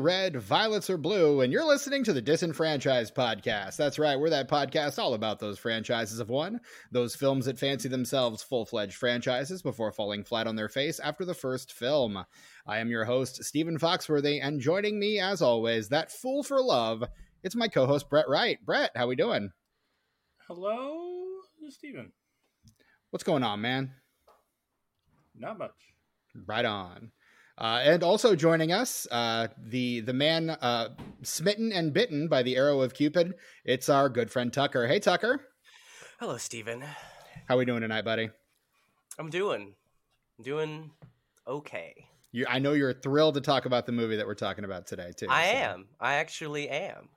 Red, violets are blue, and you're listening to the Disenfranchised Podcast. That's right, we're that podcast all about those franchises of one, those films that fancy themselves full fledged franchises before falling flat on their face after the first film. I am your host, Stephen Foxworthy, and joining me, as always, that fool for love, it's my co host, Brett Wright. Brett, how are we doing? Hello, Stephen. What's going on, man? Not much. Right on. Uh, and also joining us, uh, the the man uh, smitten and bitten by the arrow of Cupid. It's our good friend Tucker. Hey, Tucker. Hello, Stephen. How are we doing tonight, buddy? I'm doing, doing okay. You, I know you're thrilled to talk about the movie that we're talking about today, too. I so. am. I actually am.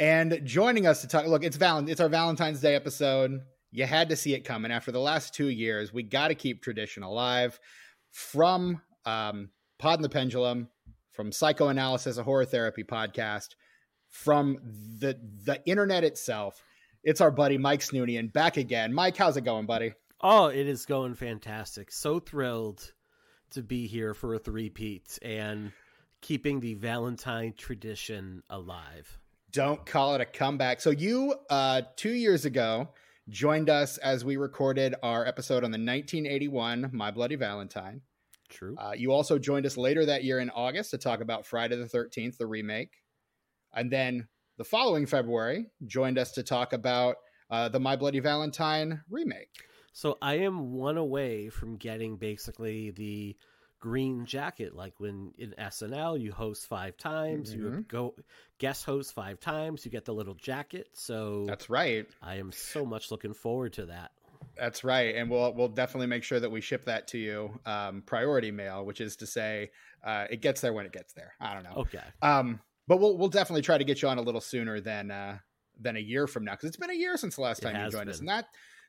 And joining us to talk, look, it's Val- it's our Valentine's Day episode. You had to see it coming after the last two years. We got to keep tradition alive from um, Pod and the Pendulum, from Psychoanalysis, a horror therapy podcast, from the the internet itself. It's our buddy Mike Snoonian back again. Mike, how's it going, buddy? Oh, it is going fantastic. So thrilled to be here for a three-peat and keeping the Valentine tradition alive. Don't call it a comeback. So you uh 2 years ago joined us as we recorded our episode on the 1981 My Bloody Valentine. True. Uh, you also joined us later that year in August to talk about Friday the 13th, the remake. And then the following February, joined us to talk about uh, the My Bloody Valentine remake. So I am one away from getting basically the green jacket. Like when in SNL you host 5 times mm-hmm. you go guest host 5 times you get the little jacket. So That's right. I am so much looking forward to that. That's right. And we'll we'll definitely make sure that we ship that to you um, priority mail which is to say uh, it gets there when it gets there. I don't know. Okay. Um but we'll we'll definitely try to get you on a little sooner than uh than a year from now because it's been a year since the last time you joined been. us and that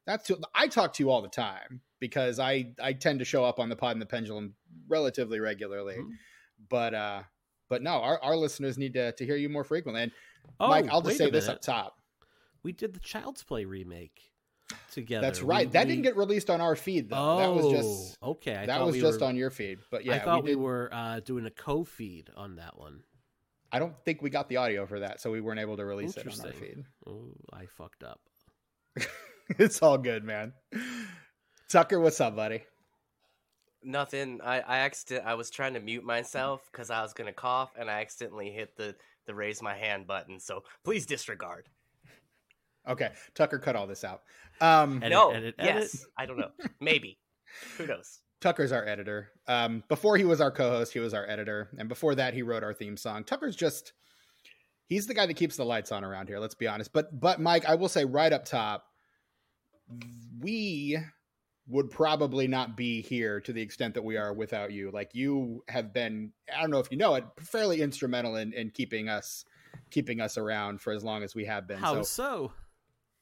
that's too, I talk to you all the time because I I tend to show up on the pod and the pendulum relatively regularly. Mm-hmm. But uh but no, our, our listeners need to, to hear you more frequently. And oh, Mike, I'll just say this up top. We did the Child's Play remake together. That's right. We, that we... didn't get released on our feed though. Oh, that was just oh, okay. I that was we just were... on your feed. But yeah, I thought we, we were uh, doing a co-feed on that one. I don't think we got the audio for that, so we weren't able to release it on our feed. Oh, I fucked up. it's all good, man. Tucker, what's up, buddy? Nothing. I I accident I was trying to mute myself because I was gonna cough and I accidentally hit the the raise my hand button. So please disregard. Okay, Tucker cut all this out. Um, edit, no, edit, edit. yes, I don't know. Maybe. Who knows? Tucker's our editor. Um, before he was our co-host, he was our editor, and before that, he wrote our theme song. Tucker's just he's the guy that keeps the lights on around here. Let's be honest. But but Mike, I will say right up top, we would probably not be here to the extent that we are without you. Like you have been, I don't know if you know it, fairly instrumental in, in keeping us keeping us around for as long as we have been. How so? so?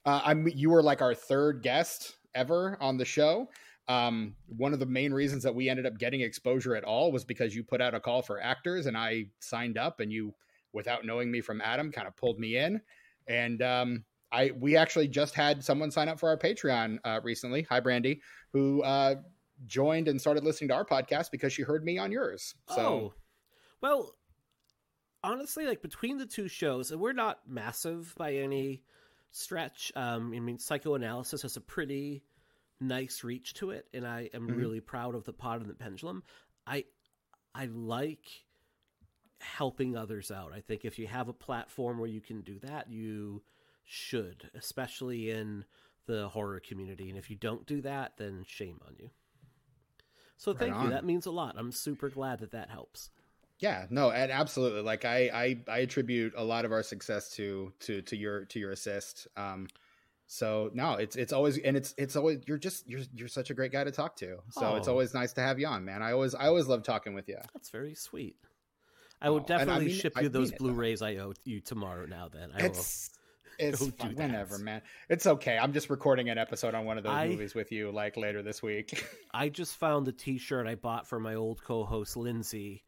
Uh, I'm you were like our third guest ever on the show. Um, one of the main reasons that we ended up getting exposure at all was because you put out a call for actors, and I signed up, and you, without knowing me from Adam, kind of pulled me in, and um, I we actually just had someone sign up for our Patreon uh, recently. Hi, Brandy, who uh, joined and started listening to our podcast because she heard me on yours. So, oh. well, honestly, like between the two shows, and we're not massive by any stretch. Um, I mean, psychoanalysis has a pretty nice reach to it, and I am mm-hmm. really proud of the Pod and the Pendulum. I I like helping others out. I think if you have a platform where you can do that, you should, especially in the horror community. And if you don't do that, then shame on you. So right thank on. you. That means a lot. I'm super glad that that helps. Yeah, no, and absolutely. Like I, I, I attribute a lot of our success to to to your to your assist. Um, so no, it's it's always and it's it's always you're just you're you're such a great guy to talk to. So oh. it's always nice to have you on, man. I always I always love talking with you. That's very sweet. I will oh, definitely I mean, ship you those Blu-rays I owe you tomorrow. Now, then I it's, it's whenever, man. It's okay. I'm just recording an episode on one of those I, movies with you, like later this week. I just found the T-shirt I bought for my old co-host Lindsay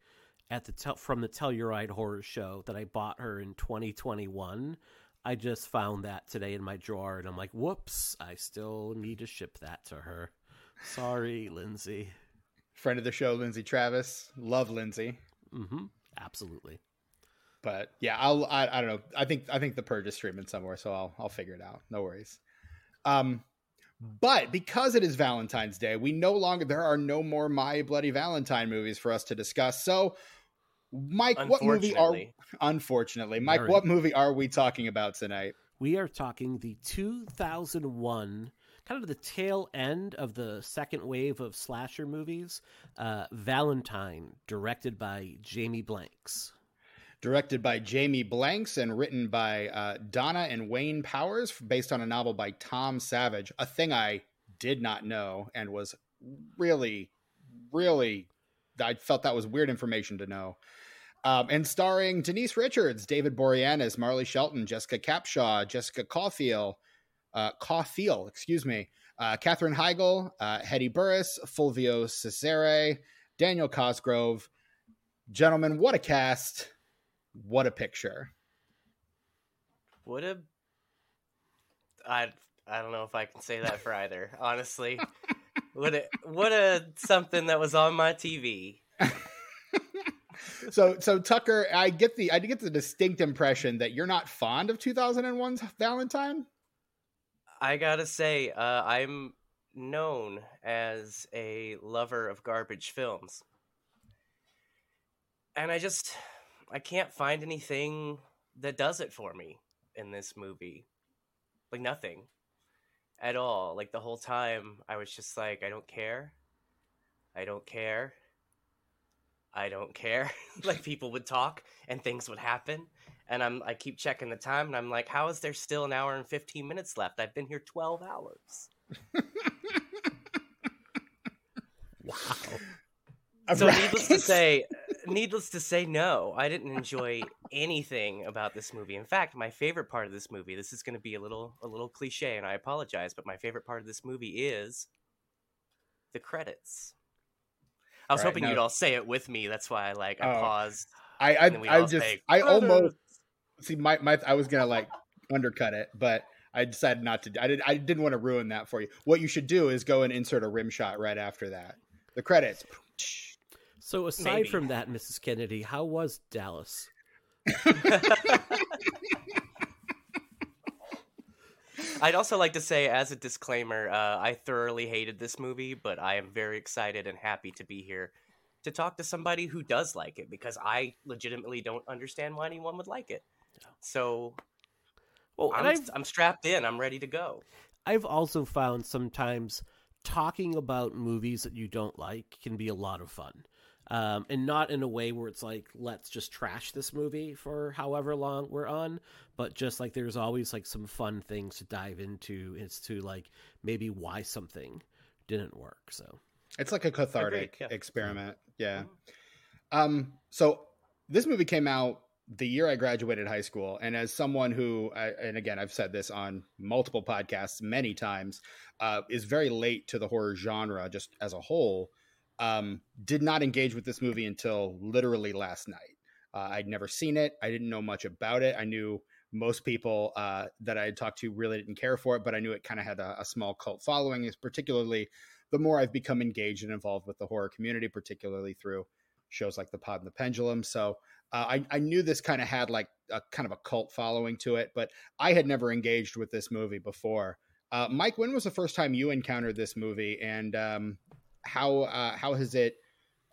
at the tel- from the Telluride Horror Show that I bought her in 2021. I just found that today in my drawer, and I'm like, "Whoops! I still need to ship that to her." Sorry, Lindsay. Friend of the show, Lindsay Travis. Love Lindsay. Mm-hmm. Absolutely. But yeah, I'll I, I don't know. I think I think the purge is streaming somewhere, so I'll I'll figure it out. No worries. Um but because it is Valentine's Day, we no longer there are no more My Bloody Valentine movies for us to discuss. So Mike, what movie are Unfortunately. unfortunately, Mike, Very. what movie are we talking about tonight? We are talking the 2001, kind of the tail end of the second wave of slasher movies, uh, Valentine, directed by Jamie Blanks. Directed by Jamie Blanks and written by uh, Donna and Wayne Powers, based on a novel by Tom Savage. A thing I did not know and was really, really, I felt that was weird information to know. Um, and starring Denise Richards, David Boreanaz, Marley Shelton, Jessica Capshaw, Jessica Caulfield, uh, Caulfield, excuse me, uh, Katherine Heigl, uh, Hedy Burress, Fulvio Cecere, Daniel Cosgrove. Gentlemen, what a cast! What a picture! What a I I don't know if I can say that for either. Honestly, what a what a something that was on my TV. So, so Tucker, I get the I get the distinct impression that you're not fond of 2001's Valentine. I gotta say, uh, I'm known as a lover of garbage films, and I just I can't find anything that does it for me in this movie. Like nothing at all. Like the whole time, I was just like, I don't care. I don't care. I don't care. like people would talk and things would happen. And I'm I keep checking the time and I'm like, how is there still an hour and 15 minutes left? I've been here 12 hours. Wow. So needless to say, needless to say, no, I didn't enjoy anything about this movie. In fact, my favorite part of this movie, this is going to be a little a little cliche and I apologize, but my favorite part of this movie is the credits. I was right, hoping now- you'd all say it with me. That's why I like I Oh. paused. I I, And then we I just say, I almost see my my I was gonna like undercut it, but I decided not to. I did I didn't want to ruin that for you. What you should do is go and insert a rim shot right after that. The credits. So aside Maybe. from that, Mrs. Kennedy, how was Dallas? I'd also like to say, as a disclaimer, uh, I thoroughly hated this movie, but I am very excited and happy to be here to talk to somebody who does like it because I legitimately don't understand why anyone would like it. So Well, I'm, I've I'm strapped in. I'm ready to go. I've also found sometimes talking about movies that you don't like can be a lot of fun. Um, and not in a way where it's like, let's just trash this movie for however long we're on, but just like there's always like some fun things to dive into as to like maybe why something didn't work. So, It's like a cathartic yeah. experiment. Yeah. Um. So this movie came out the year I graduated high school, and as someone who, I, and again, I've said this on multiple podcasts many times, uh, is very late to the horror genre just as a whole. Um, did not engage with this movie until literally last night. Uh, I'd never seen it. I didn't know much about it. I knew most people uh, that I had talked to really didn't care for it, but I knew it kind of had a, a small cult following. Is particularly the more I've become engaged and involved with the horror community, particularly through shows like The Pod and the Pendulum. So uh, I, I knew this kind of had like a kind of a cult following to it, but I had never engaged with this movie before. Uh, Mike, when was the first time you encountered this movie, and um, how uh, how has it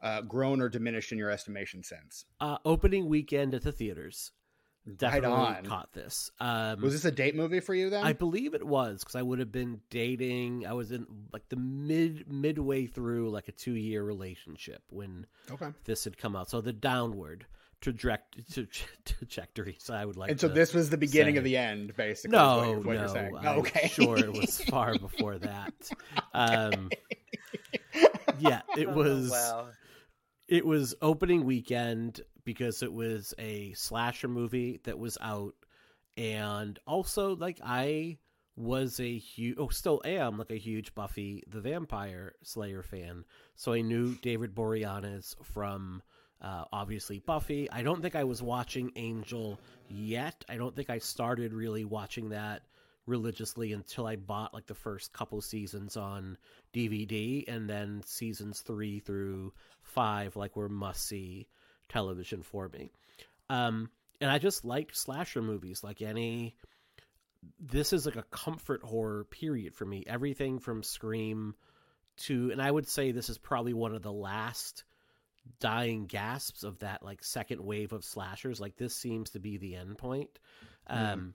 uh, grown or diminished in your estimation since? uh, opening weekend at the theaters definitely on. caught this. Um, Was this a date movie for you then? I believe it was because I would have been dating. I was in like the mid midway through like a two year relationship when okay. this had come out. So the downward traject- to trajectory. So I would like. and so this was the beginning say- of the end, basically. is what No, you're, what no. you're saying. I'm okay. sure it was far before that. Um, yeah, it Oh, was. wow. It was opening weekend because it was a slasher movie that was out, and also like I was a huge, oh, still am like a huge Buffy the Vampire Slayer fan. So I knew David Boreanaz from uh, obviously Buffy. I don't think I was watching Angel yet. I don't think I started really watching that religiously until I bought like the first couple seasons on DVD, and then seasons three through five like were must see television for me. Um, and I just liked slasher movies like any. This is like a comfort horror period for me. Everything from Scream to, and I would say this is probably one of the last dying gasps of that like second wave of slashers. Like this seems to be the end point. Um,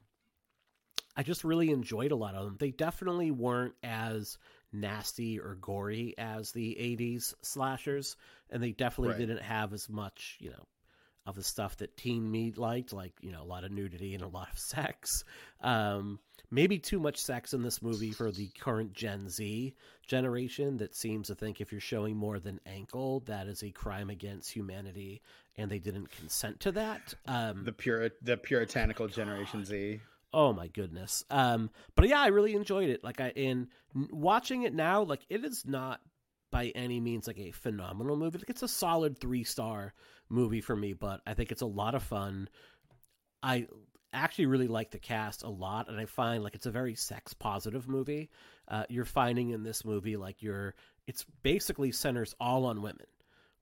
I just really enjoyed a lot of them. They definitely weren't as nasty or gory as the 80s slashers, and they definitely Right. didn't have as much, you know, of the stuff that teen me liked, like, you know, a lot of nudity and a lot of sex. Um, maybe too much sex in this movie for the current Gen Z generation that seems to think if you're showing more than ankle, that is a crime against humanity, and they didn't consent to that. Um, The pure the puritanical Generation Z. Oh my goodness. Um, but yeah, I really enjoyed it. Like I in watching it now, like it is not by any means like a phenomenal movie. Like it's a solid three star movie for me, but I think it's a lot of fun. I actually really like the cast a lot, and I find like it's a very sex positive movie. Uh, you're finding in this movie like you're it's basically centers all on women,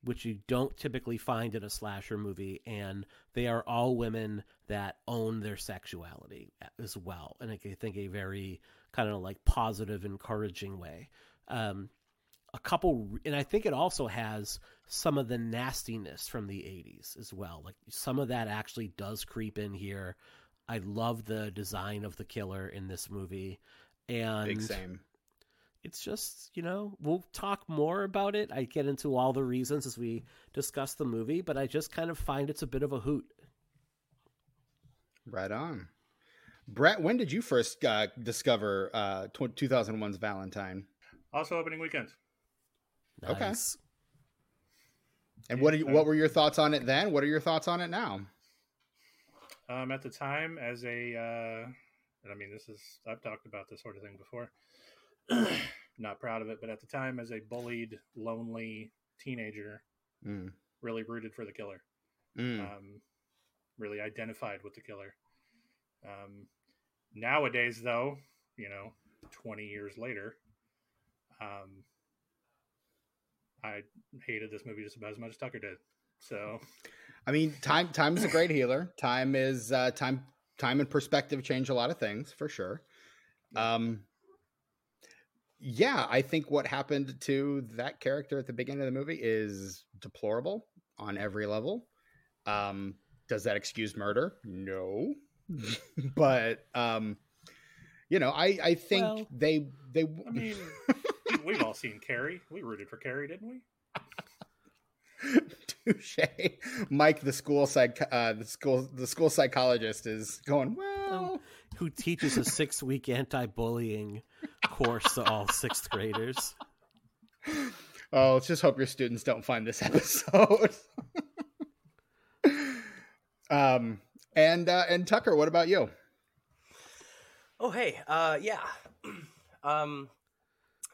which you don't typically find in a slasher movie, and they are all women that own their sexuality as well, and I think a very kind of like positive, encouraging way. Um, a couple, and I think it also has some of the nastiness from the 80s as well. Like some of that actually does creep in here. I love the design of the killer in this movie. And Big same. It's just, you know, we'll talk more about it. I get into all the reasons as we discuss the movie, but I just kind of find it's a bit of a hoot. Right on. Brett, when did you first uh, discover uh, tw 2001's Valentine? Also opening weekend. Okay. Nice. And what are you, what were your thoughts on it then? What are your thoughts on it now? Um, at the time, as a, uh, and I mean, this is I've talked about this sort of thing before. Not proud of it, but at the time, as a bullied, lonely teenager, Mm. really rooted for the killer. Mm. Um, really identified with the killer. Um, nowadays, though, you know, twenty years later, um, I hated this movie just about as much as Tucker did. So I mean, time time is a great healer. Time is uh, time time and perspective change a lot of things for sure. Um, yeah, I think what happened to that character at the beginning of the movie is deplorable on every level. Um, does that excuse murder? No, but um, you know, I I think Well- they they. I mean, we've all seen Carrie. We rooted for Carrie, didn't we? Touche. Mike, the school psych, uh, the school, the school psychologist, is going well. Who teaches a six week anti bullying course to all sixth graders? Oh, let's just hope your students don't find this episode. um, and uh, and Tucker, what about you? Oh hey, uh yeah. um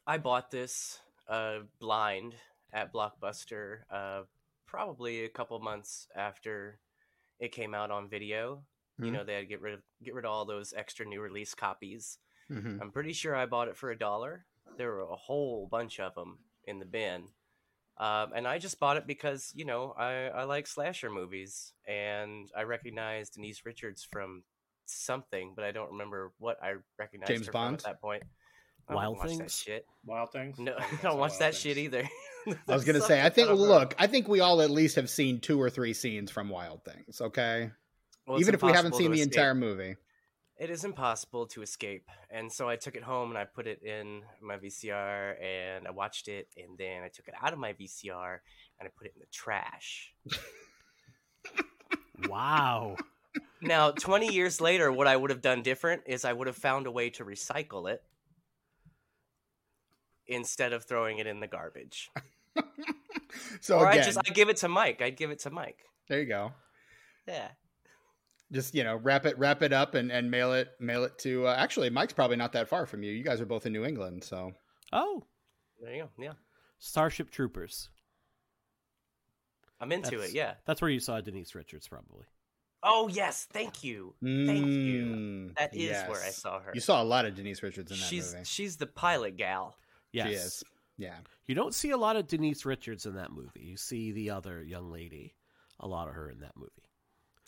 I bought this uh blind at Blockbuster uh probably a couple months after it came out on video. You Mhm. know, they had to get rid of get rid of all those extra new release copies. Mhm. I'm pretty sure I bought it for a dollar. There were a whole bunch of them in the bin. Um, and I just bought it because, you know, I, I like slasher movies and I recognize Denise Richards from something, but I don't remember what I recognized James her from Bond? at that point. I don't Wild watch that Things? shit. Wild Things. No, I don't watch that Things. shit either. I was gonna say, I think kind of a- look, I think we all at least have seen two or three scenes from Wild Things. Okay, Well, even if we haven't seen the escape. entire movie. It is impossible to escape. And so I took it home and I put it in my VCR and I watched it and then I took it out of my VCR and I put it in the trash. Wow. Now, 20 years later, what I would have done different is I would have found a way to recycle it instead of throwing it in the garbage. So or I just I give it to Mike. I'd give it to Mike. there you go. Yeah. Just you know, wrap it, wrap it up, and and mail it, mail it to. Uh, actually, Mike's probably not that far from you. You guys are both in New England, so Oh, There you go. Yeah. Starship Troopers. I'm into That's- it. Yeah. That's where you saw Denise Richards, probably. Oh, yes. Thank you. Thank you. Mm, That is where I saw her. You saw a lot of Denise Richards in that she's movie. she's the pilot gal. Yes. She is. Yeah. You don't see a lot of Denise Richards in that movie. You see the other young lady a lot of her in that movie.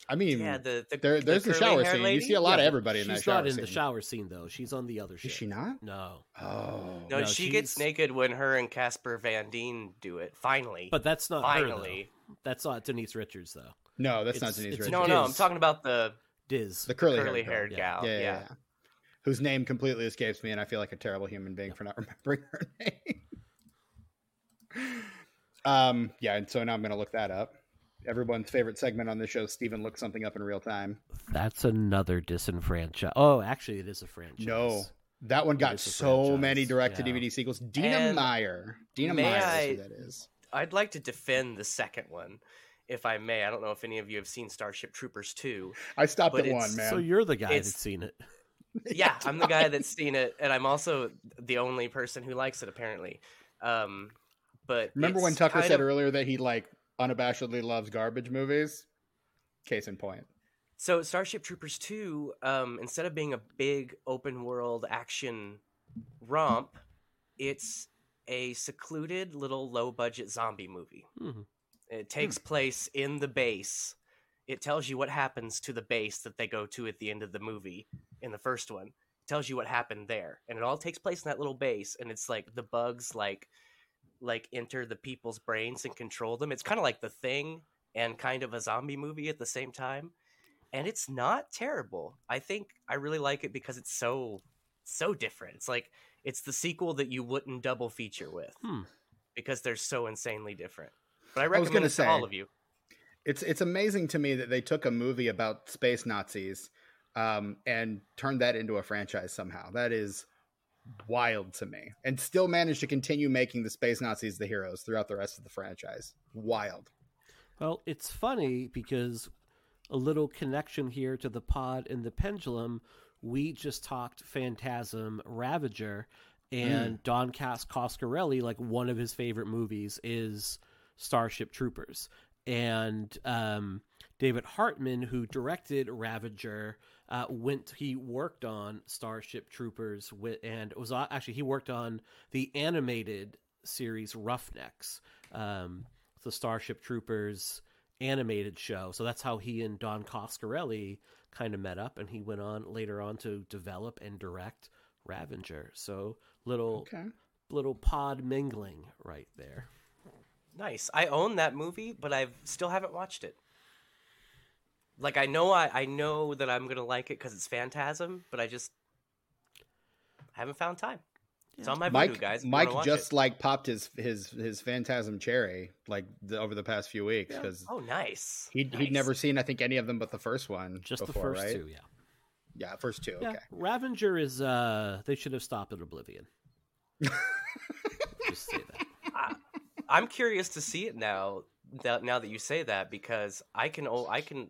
I mean, Yeah, the, the there, there's the, curly shower scene. Lady? You see a lot Yeah, of everybody in she's that shower She's not in scene. the shower scene though. She's on the other ship. Is she not? No, Oh, No, No, she gets naked when her and Casper Van Dien do it. Finally, but that's not her, finally. That's not Denise Richards though. no, that's not Denise Richards. no, no, I'm talking about the Diz. the curly, curly haired haired yeah. gal. Yeah, Yeah, yeah, yeah. Whose name completely escapes me, and I feel like a terrible human being for not remembering her name. um, yeah, and so now I'm going to look that up. Everyone's favorite segment on this show, Steven looks something up in real time. That's another disenfranchise. Oh, actually, it is a franchise. No, that one got so franchise, many direct to yeah. DVD sequels. Dina And Meyer. Dina Meyer I- is who that is. I'd like to defend the second one, if I may. I don't know if any of you have seen Starship Troopers 2. I stopped at one, man. So you're the guy that's seen it. Yeah, I'm the guy that's seen it, and I'm also the only person who likes it, apparently. Um, but Remember when Tucker said of- earlier that he like unabashedly loves garbage movies? Case in point. So Starship Troopers 2, um, instead of being a big open world action romp, it's a secluded little low budget zombie movie. Mhm. It takes place in the base. It tells you what happens to the base that they go to at the end of the movie in the first one. It tells you what happened there. And it all takes place in that little base and it's like the bugs like like enter the people's brains and control them. It's kind of like the thing and kind of a zombie movie at the same time. And it's not terrible. I think I really like it because it's so so different. It's like it's the sequel that you wouldn't double feature with Hmm. because they're so insanely different. But I recommend it to all of you. It's it's amazing to me that they took a movie about space Nazis um, and turned that into a franchise somehow. That is wild to me, and still managed to continue making the space Nazis the heroes throughout the rest of the franchise. Wild. Well, it's funny because a little connection here to the pod and the pendulum. We just talked Phantasm Ravager, and Don Cas Coscarelli, like one of his favorite movies is Starship Troopers. And um, David Hartman, who directed Ravager, uh, went. He worked on Starship Troopers with, and it was uh, actually he worked on the animated series Roughnecks, um, the Starship Troopers animated show. So that's how he and Don Coscarelli kind of met up, and he went on later on to develop and direct Ravager. So little Okay. little pod mingling right there. Nice. I own that movie, but I still haven't watched it. Like I know I, I know that I'm gonna like it because it's Phantasm, but I just I haven't found time. It's on my Vudu, Mike guys. Mike just it. like popped his his his Phantasm cherry like the, over the past few weeks because Oh, nice. he'd Nice. he'd never seen I think any of them but the first one. Just before, the first right? two, yeah. Yeah, first two. Yeah, Okay. Ravager is. uh They should have stopped at Oblivion. Just say that. I, I'm curious to see it now. That now that you say that, because I can oh I can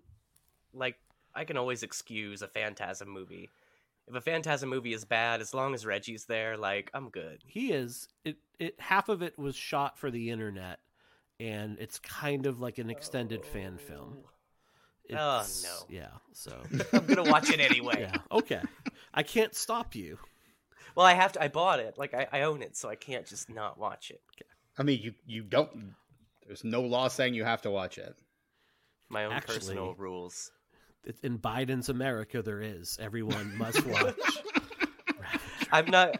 like I can always excuse a Phantasm movie. If a Phantasm movie is bad, as long as Reggie's there, like I'm good. He is. It. It. Half of it was shot for the internet, and it's kind of like an extended fan film. Oh, no. Yeah. So. I'm gonna watch it anyway. yeah. Okay. I can't stop you. Well, I have to. I bought it. Like I, I own it, so I can't just not watch it. I mean, you you don't. There's no law saying you have to watch it. My own Actually- personal rules. It- In Biden's America, there is. Everyone must watch. I'm not.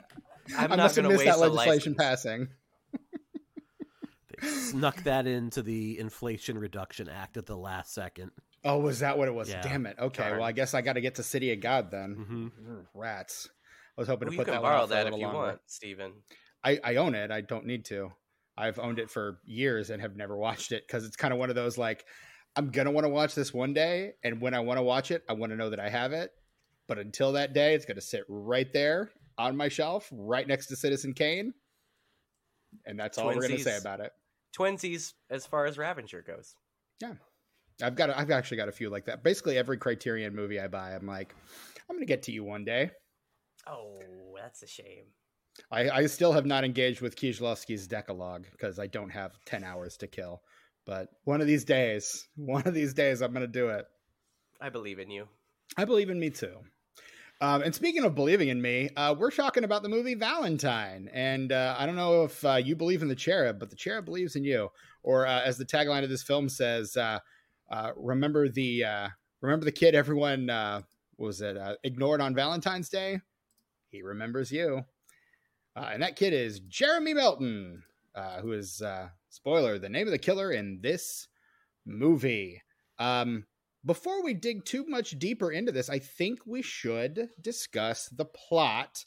I'm I not gonna missed waste that legislation license. passing. they snuck that into the Inflation Reduction Act at the last second. Oh, was that what it was? Yeah. Damn it. Okay, Darn. well, I guess I got to get to City of God then. hmm Rats. I was hoping Well, to you put can that one borrow off for a that if you longer. want, Steven. I, I own it. I don't need to. I've owned it for years and have never watched it because it's kind of one of those like I'm gonna want to watch this one day, and when I want to watch it, I want to know that I have it. But until that day, it's gonna sit right there on my shelf, right next to Citizen Kane, and that's all we're gonna say about it. Twinsies, as far as Ravager goes. Yeah, I've got I've actually got a few like that. Basically, every Criterion movie I buy, I'm like, I'm gonna get to you one day. Oh, that's a shame. I, I still have not engaged with Kieślowski's Decalogue because I don't have 10 hours to kill. But one of these days, one of these days, I'm going to do it. I believe in you. I believe in me too. Um, and speaking of believing in me, uh, we're talking about the movie Valentine. And uh, I don't know if uh, you believe in the cherub, but the cherub believes in you. Or uh, as the tagline of this film says, uh, Uh, remember the uh, remember the kid everyone uh, what was it uh, ignored on Valentine's Day? He remembers you, uh, and that kid is Jeremy Melton, uh, who is uh, spoiler the name of the killer in this movie. Um, before we dig too much deeper into this, I think we should discuss the plot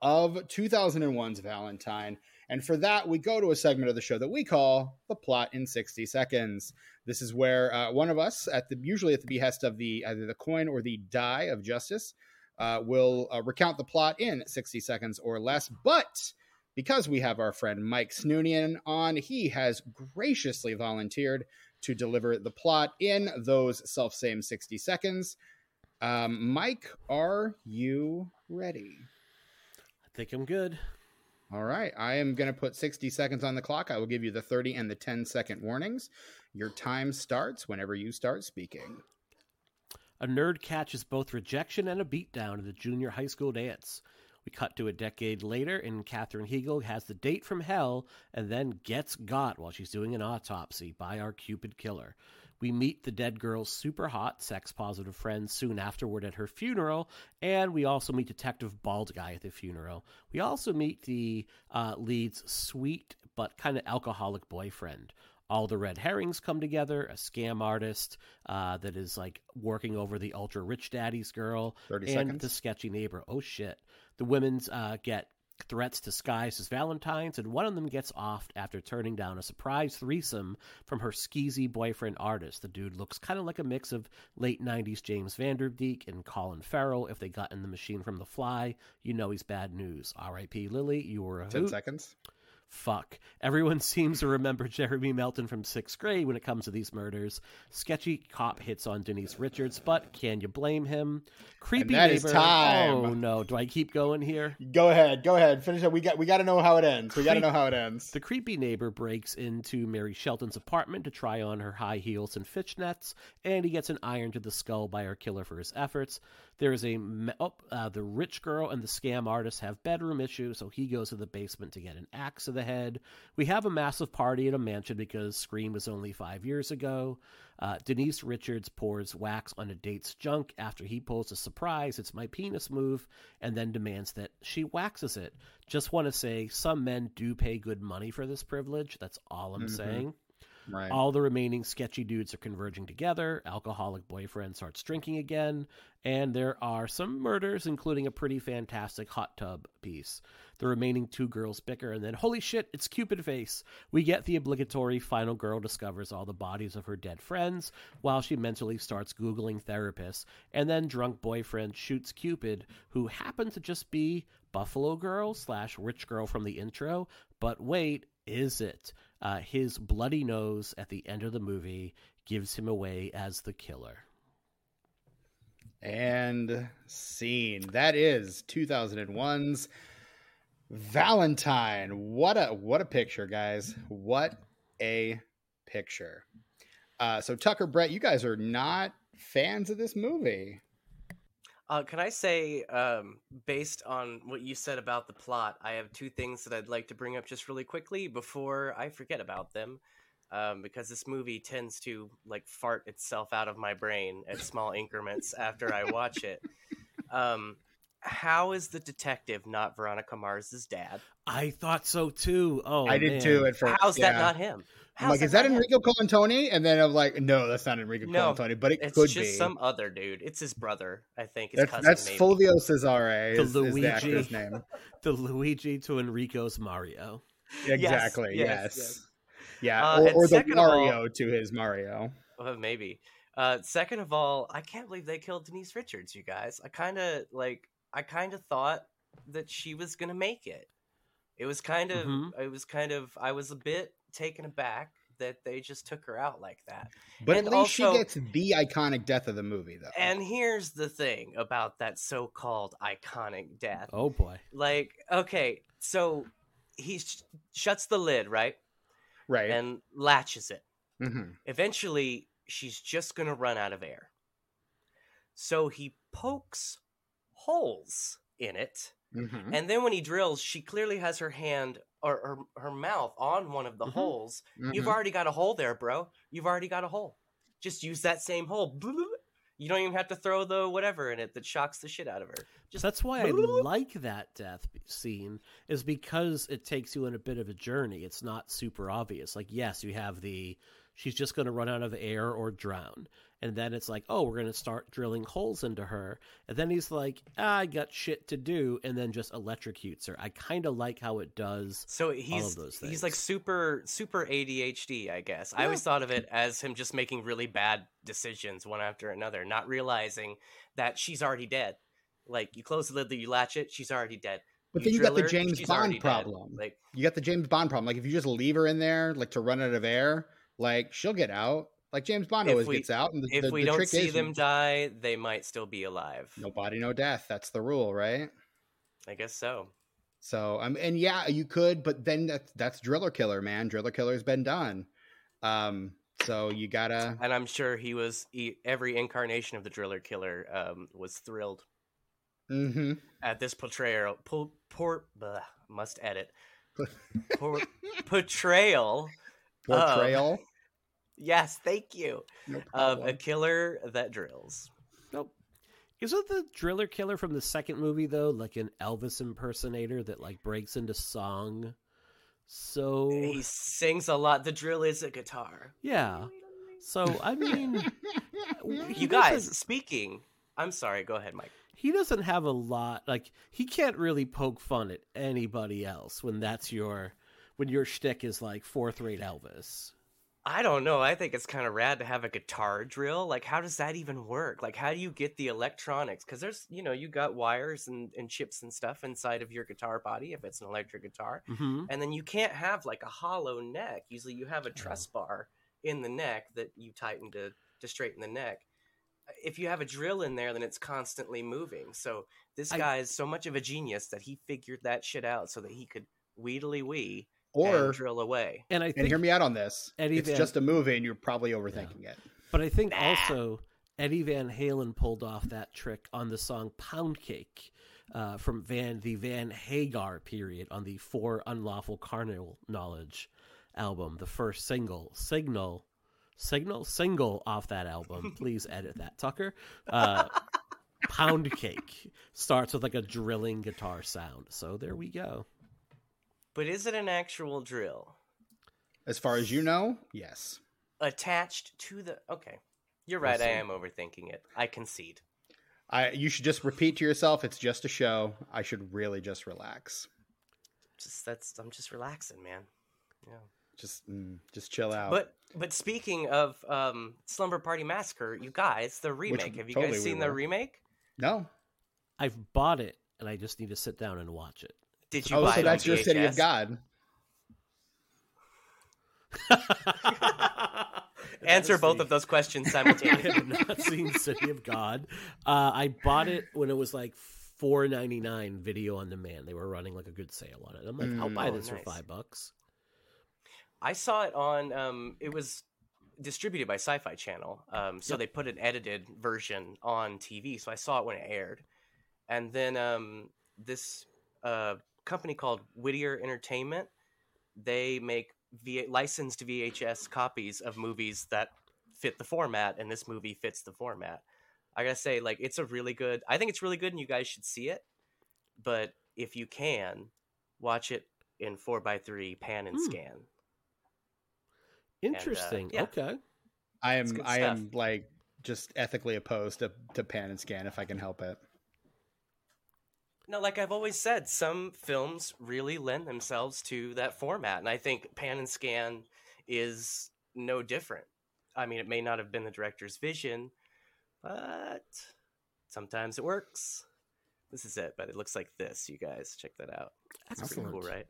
of 2001's Valentine. And for that, we go to a segment of the show that we call the plot in 60 seconds. This is where uh, one of us, at the usually at the behest of the either the coin or the die of justice, uh, will uh, recount the plot in 60 seconds or less. But because we have our friend Mike Snoonian on, he has graciously volunteered to deliver the plot in those self same 60 seconds. Um, Mike, are you ready? I think I'm good. All right. I am going to put 60 seconds on the clock. I will give you the 30 and the 10 second warnings. Your time starts whenever you start speaking. A nerd catches both rejection and a beatdown at a junior high school dance. We cut to a decade later, and Katherine Heigl has the date from hell and then gets got while she's doing an autopsy by our Cupid killer. We meet the dead girl's super hot, sex positive friend soon afterward at her funeral, and we also meet Detective Bald Guy at the funeral. We also meet the uh, lead's sweet but kind of alcoholic boyfriend all the red herrings come together a scam artist uh, that is like working over the ultra rich daddy's girl and seconds. the sketchy neighbor. Oh shit. The women's uh, get threats disguised as valentines and one of them gets off after turning down a surprise threesome from her skeezy boyfriend artist. The dude looks kind of like a mix of late 90s james van der beek and colin farrell. If they got in the machine from the fly you know he's bad news. Rip lily you were a 10 hoot. seconds. Fuck. Everyone seems to remember Jeremy Melton from sixth grade when it comes to these murders. Sketchy cop hits on Denise Richards, but can you blame him? Creepy neighbor. time. Oh no, do I keep going here? Go ahead. Go ahead. Finish up. We got we got to know how it ends. We got to know how it ends. The creepy neighbor breaks into Marley Shelton's apartment to try on her high heels and fishnets, and he gets an iron to the skull by our killer for his efforts. There is a oh, uh, the rich girl and the scam artist have bedroom issues, so he goes to the basement to get an axe to the head. We have a massive party at a mansion because Scream was only five years ago. Uh, Denise Richards pours wax on a date's junk after he pulls a surprise, it's my penis move, and then demands that she waxes it. Just want to say, some men do pay good money for this privilege. That's all I'm Mhm. saying. Right. All the remaining sketchy dudes are converging together. Alcoholic boyfriend starts drinking again. And there are some murders, including a pretty fantastic hot tub piece. The remaining two girls bicker, and then, holy shit, it's Cupid Face. We get the obligatory final girl discovers all the bodies of her dead friends while she mentally starts Googling therapists. And then drunk boyfriend shoots Cupid, who happens to just be Buffalo Girl slash rich girl from the intro. But wait, is it? Uh, his bloody nose at the end of the movie gives him away as the killer. and scene. That is 2001's Valentine. What a what a picture, guys. What a picture. Uh, so Tucker, Brett, you guys are not fans of this movie. Uh, can I say, um, based on what you said about the plot, I have two things that I'd like to bring up just really quickly before I forget about them. Um, because this movie tends to like fart itself out of my brain at small increments after I watch it. Um, how is the detective not Veronica Mars's dad? I thought so too. Oh, I did man. too at first. How's yeah. that not him? I'm like, is that? Enrico Colantoni? And then I'm like, no, that's not Enrico No, Colantoni, but it It's could just be. some other dude. It's his brother, I think. His that's cousin, that's maybe. Fulvio Cecere. The Is, is the actor's name. The Luigi to Enrico's Mario. Exactly. yes, Yes. yes. Yeah. Uh, or and or the second of all- Mario to his Mario. Well, maybe. Uh, second of all, I can't believe they killed Denise Richards. You guys, I kind of like. I kind of thought that she was gonna make it. It was kind of. Mhm. It was kind of. I was a bit taken aback that they just took her out like that. But And at least also- she gets the iconic death of the movie, though. And here's the thing about that so-called iconic death. Oh boy. Like, okay, so he sh- shuts the lid, right, right. and latches it. hmm Eventually, she's just going to run out of air. So he pokes holes in it. Hmm And then when he drills, she clearly has her hand or her, her mouth on one of the Mhm. holes. Mm-hmm. You've already got a hole there, bro. You've already got a hole. Just use that same hole. You don't even have to throw the whatever in it that shocks the shit out of her. Just That's why I like that death scene is because it takes you on a bit of a journey. It's not super obvious. Like yes, you have the she's just going to run out of air or drown. And then it's like, "Oh, we're going to start drilling holes into her." And then he's like, ah, "I got shit to do," and then just electrocutes her. I kind of like how it does. So he's those he's like super super ADHD, I guess. I always thought of it as him just making really bad decisions one after another, not realizing that she's already dead. Like you close the lid, you latch it, she's already dead. But then you got the her, James she's Bond already dead. problem. Like You got the James Bond problem. Like if you just leave her in there, like to run out of air, like she'll get out. Like James Bond If always we- gets out. And the, if the, we the don't see them die, they might still be alive. no body, no death. That's the rule, right? I guess so. So um, and yeah, you could, but then that's that's Driller Killer, man. Driller Killer's been done. Um, so you gotta. And I'm sure he was he, every incarnation of the Driller Killer um, was thrilled mm-hmm. at this portrayal. Po- por- blah, must edit. Por- portrayal. Portrayal. Yes, thank you. no problem. a killer that drills. Nope. Isn't the driller killer from the second movie though like an Elvis impersonator that like breaks into song? So He sings a lot. The drill is a guitar. yeah. So I mean, You guys, speaking. I'm sorry. Go ahead, Mike. he doesn't have a lot. Like he can't really poke fun at anybody else when that's your when your shtick is like fourth rate Elvis. I don't know. I think it's kind of rad to have a guitar drill. Like, how does that even work? Like, how do you get the electronics? Because there's, you know, you got wires and, and chips and stuff inside of your guitar body if it's an electric guitar. Mm-hmm. And then you can't have like a hollow neck. Usually you have a truss bar in the neck that you tighten to, to straighten the neck. If you have a drill in there, then it's constantly moving. So this I- guy is so much of a genius that he figured that shit out so that he could wheedly wee or and drill away. And I and hear me out on this. Eddie it's Van- just a movie, and you're probably overthinking it. but I think Nah. also Eddie Van Halen pulled off that trick on the song "Pound Cake" uh, from Van the Van Hagar period on the For Unlawful Carnal Knowledge album, the first single, Signal, Signal, single off that album. Please edit that, Tucker. Uh, Pound Cake starts with like a drilling guitar sound. So there we go. But is it an actual drill As far as you know, yes. attached to the? Okay, you're right. I am overthinking it. I concede. I you should just repeat to yourself, it's just a show. I should really just relax. Just that's. I'm just relaxing, man. Yeah. Just mm, just chill out. But but speaking of um, Slumber Party Massacre, you guys, the remake. Have you totally guys seen the remake? no. I've bought it and I just need to sit down and watch it. Did you Oh, buy so it that's on your city of God. Answer both of those questions simultaneously. I simultaneously. have not seen City of God. Uh, I bought it when it was like four ninety nine video on demand. They were running like a good sale on it. I'm like, I'll Mm. buy Oh, this nice. for five bucks. I saw it on. Um, it was distributed by Sci-Fi Channel, um, so Yep. they put an edited version on TV. So I saw it when it aired, and then um, this uh, company called Whittier Entertainment, they make v- licensed VHS copies of movies that fit the format, and this movie fits the format. I gotta say, like, it's a really good. I think it's really good, and you guys should see it. But if you can, watch it in four x three pan and Hmm. scan. Interesting. yeah. Okay. I am I stuff. am like just ethically opposed to, to pan and scan if I can help it. No, like I've always said, some films really lend themselves to that format, and I think pan and scan is no different. I mean, it may not have been the director's vision, but sometimes it works. This is it, but it looks like this. You guys check that out. That's pretty cool, right?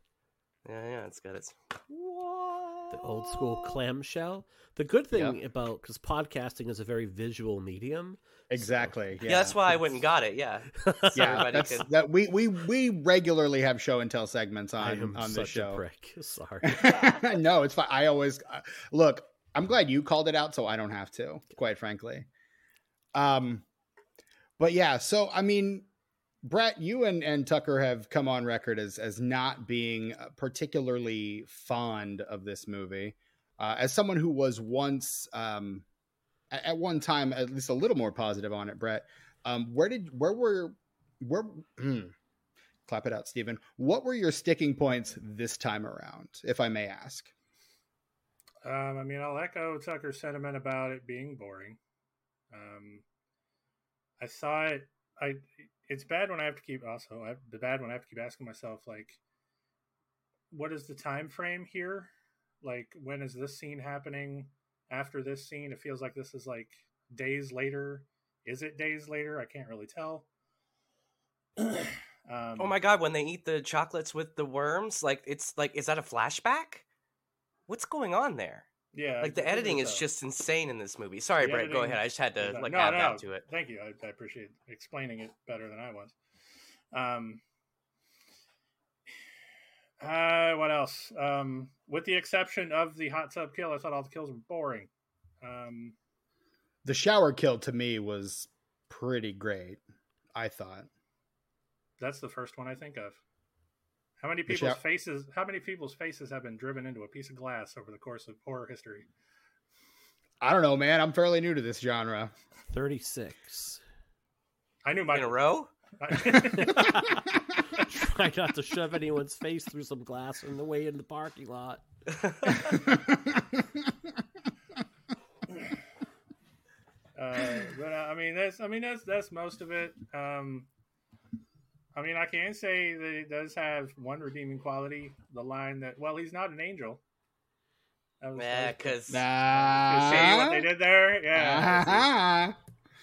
Yeah, yeah, it's got its The old school clamshell. The good thing about because podcasting is a very visual medium. Exactly. Yeah, Yeah, that's why I went and got it. Yeah, So Yeah, everybody that's could- that we, we we regularly have show and tell segments I on am on this such a show. prick. Sorry. no, it's fine. I always uh, look. I'm glad you called it out, so I don't have to. Quite frankly. Um, but yeah. So I mean, Brett, you and and Tucker have come on record as as not being uh, particularly fond of this movie. Uh, as someone who was once um, at, at one time at least a little more positive on it, Brett. Um, where did where were where? hmm, clap it out, Stephen. What were your sticking points this time around, if I may ask? Um, I mean, I'll echo Tucker's sentiment about it being boring. Um, I saw it. I it's bad when I have to keep also I, the bad when I have to keep asking myself like, what is the time frame here? Like, when is this scene happening? After this scene, it feels like this is like days later. Is it days later? I can't really tell. um, Oh my god, when they eat the chocolates with the worms, like it's like is that a flashback? What's going on there? Yeah, Like the editing is a- just insane in this movie. Sorry, The Brett, go ahead. I just had to there's like no, add no, that to it. Thank you. I, I appreciate explaining it better than I was. Um, uh, what else? Um, with the exception of the hot tub kill, I thought all the kills were boring. Um, The shower kill to me was pretty great. I thought. that's the first one I think of. How many people's shou- faces? How many people's faces have been driven into a piece of glass over the course of horror history? I don't know, man. I'm fairly new to this genre. 36. I knew my In a row? Try not to shove anyone's face through some glass on the way in the parking lot. Uh, but uh, I mean that's I mean that's that's most of it. Um, I mean I can say that it does have one redeeming quality. The line that well he's not an angel. That was, yeah, because nah. see what they did there. Yeah, Ah.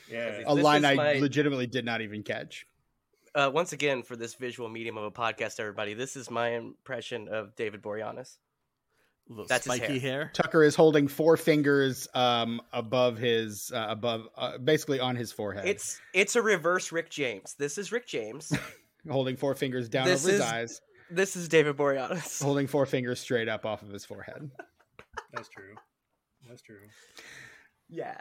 yeah. a line I my- legitimately did not even catch. uh, once again, for this visual medium of a podcast, everybody, this is my impression of David Boreanaz. Little That's his spiky hair. Tucker is holding four fingers um, above his, uh, above, uh, basically on his forehead. It's it's a reverse Rick James. This is Rick James. holding four fingers down This over his eyes, this is David Boreanaz. holding four fingers straight up off of his forehead. That's true. That's true. Yeah.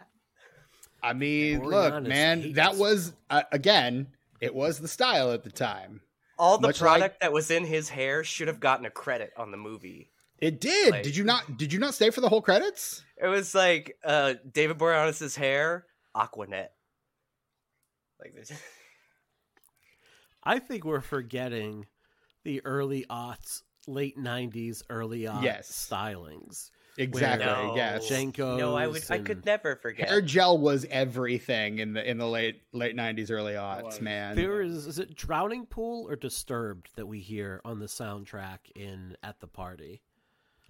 I mean, Boreanaz look, man, that was uh, again, it was the style at the time. All the Much like- product that was in his hair should have gotten a credit on the movie. It did. Like- did you not? Did you not stay for the whole credits? It was like uh, David Boreanaz's hair, Aquanet. Like this. I think we're forgetting the early aughts, late 90s, early aughts Yes. stylings. Exactly. No. Yes. JNCOs. No, I would. I could never forget. Hair gel was everything in the in the late late nineties, early aughts, man. There is is it Drowning Pool or Disturbed that we hear on the soundtrack in At the Party?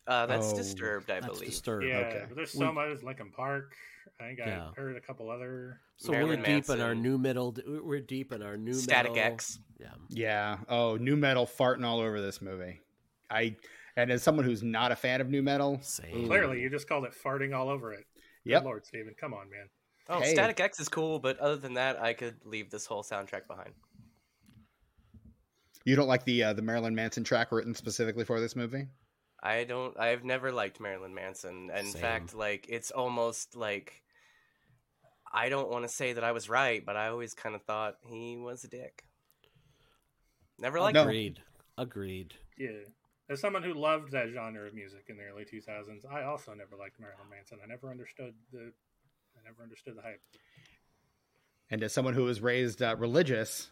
Uh, that's Oh, disturbed, I That's believe. Disturbed. Yeah, okay. but there's so We- much Linkin Park. I think I heard a couple other. So Marilyn we're deep in our nu metal. We're deep in our new Static metal. X. Yeah. Yeah. Oh, nu metal farting all over this movie. I and as someone who's not a fan of nu metal, Same. Clearly, you just called it farting all over it. Good Lord, Steven, come on, man. Oh, Hey. Static X is cool, but other than that, I could leave this whole soundtrack behind. You don't like the uh, the Marilyn Manson track written specifically for this movie? I don't. I've never liked Marilyn Manson. In Same. fact, like it's almost like I don't want to say that I was right, but I always kind of thought he was a dick. Never liked no. him. Agreed. Agreed. Yeah. As someone who loved that genre of music in the early 2000s, I also never liked Marilyn Manson. I never understood the, I never understood the hype. And as someone who was raised uh, religious,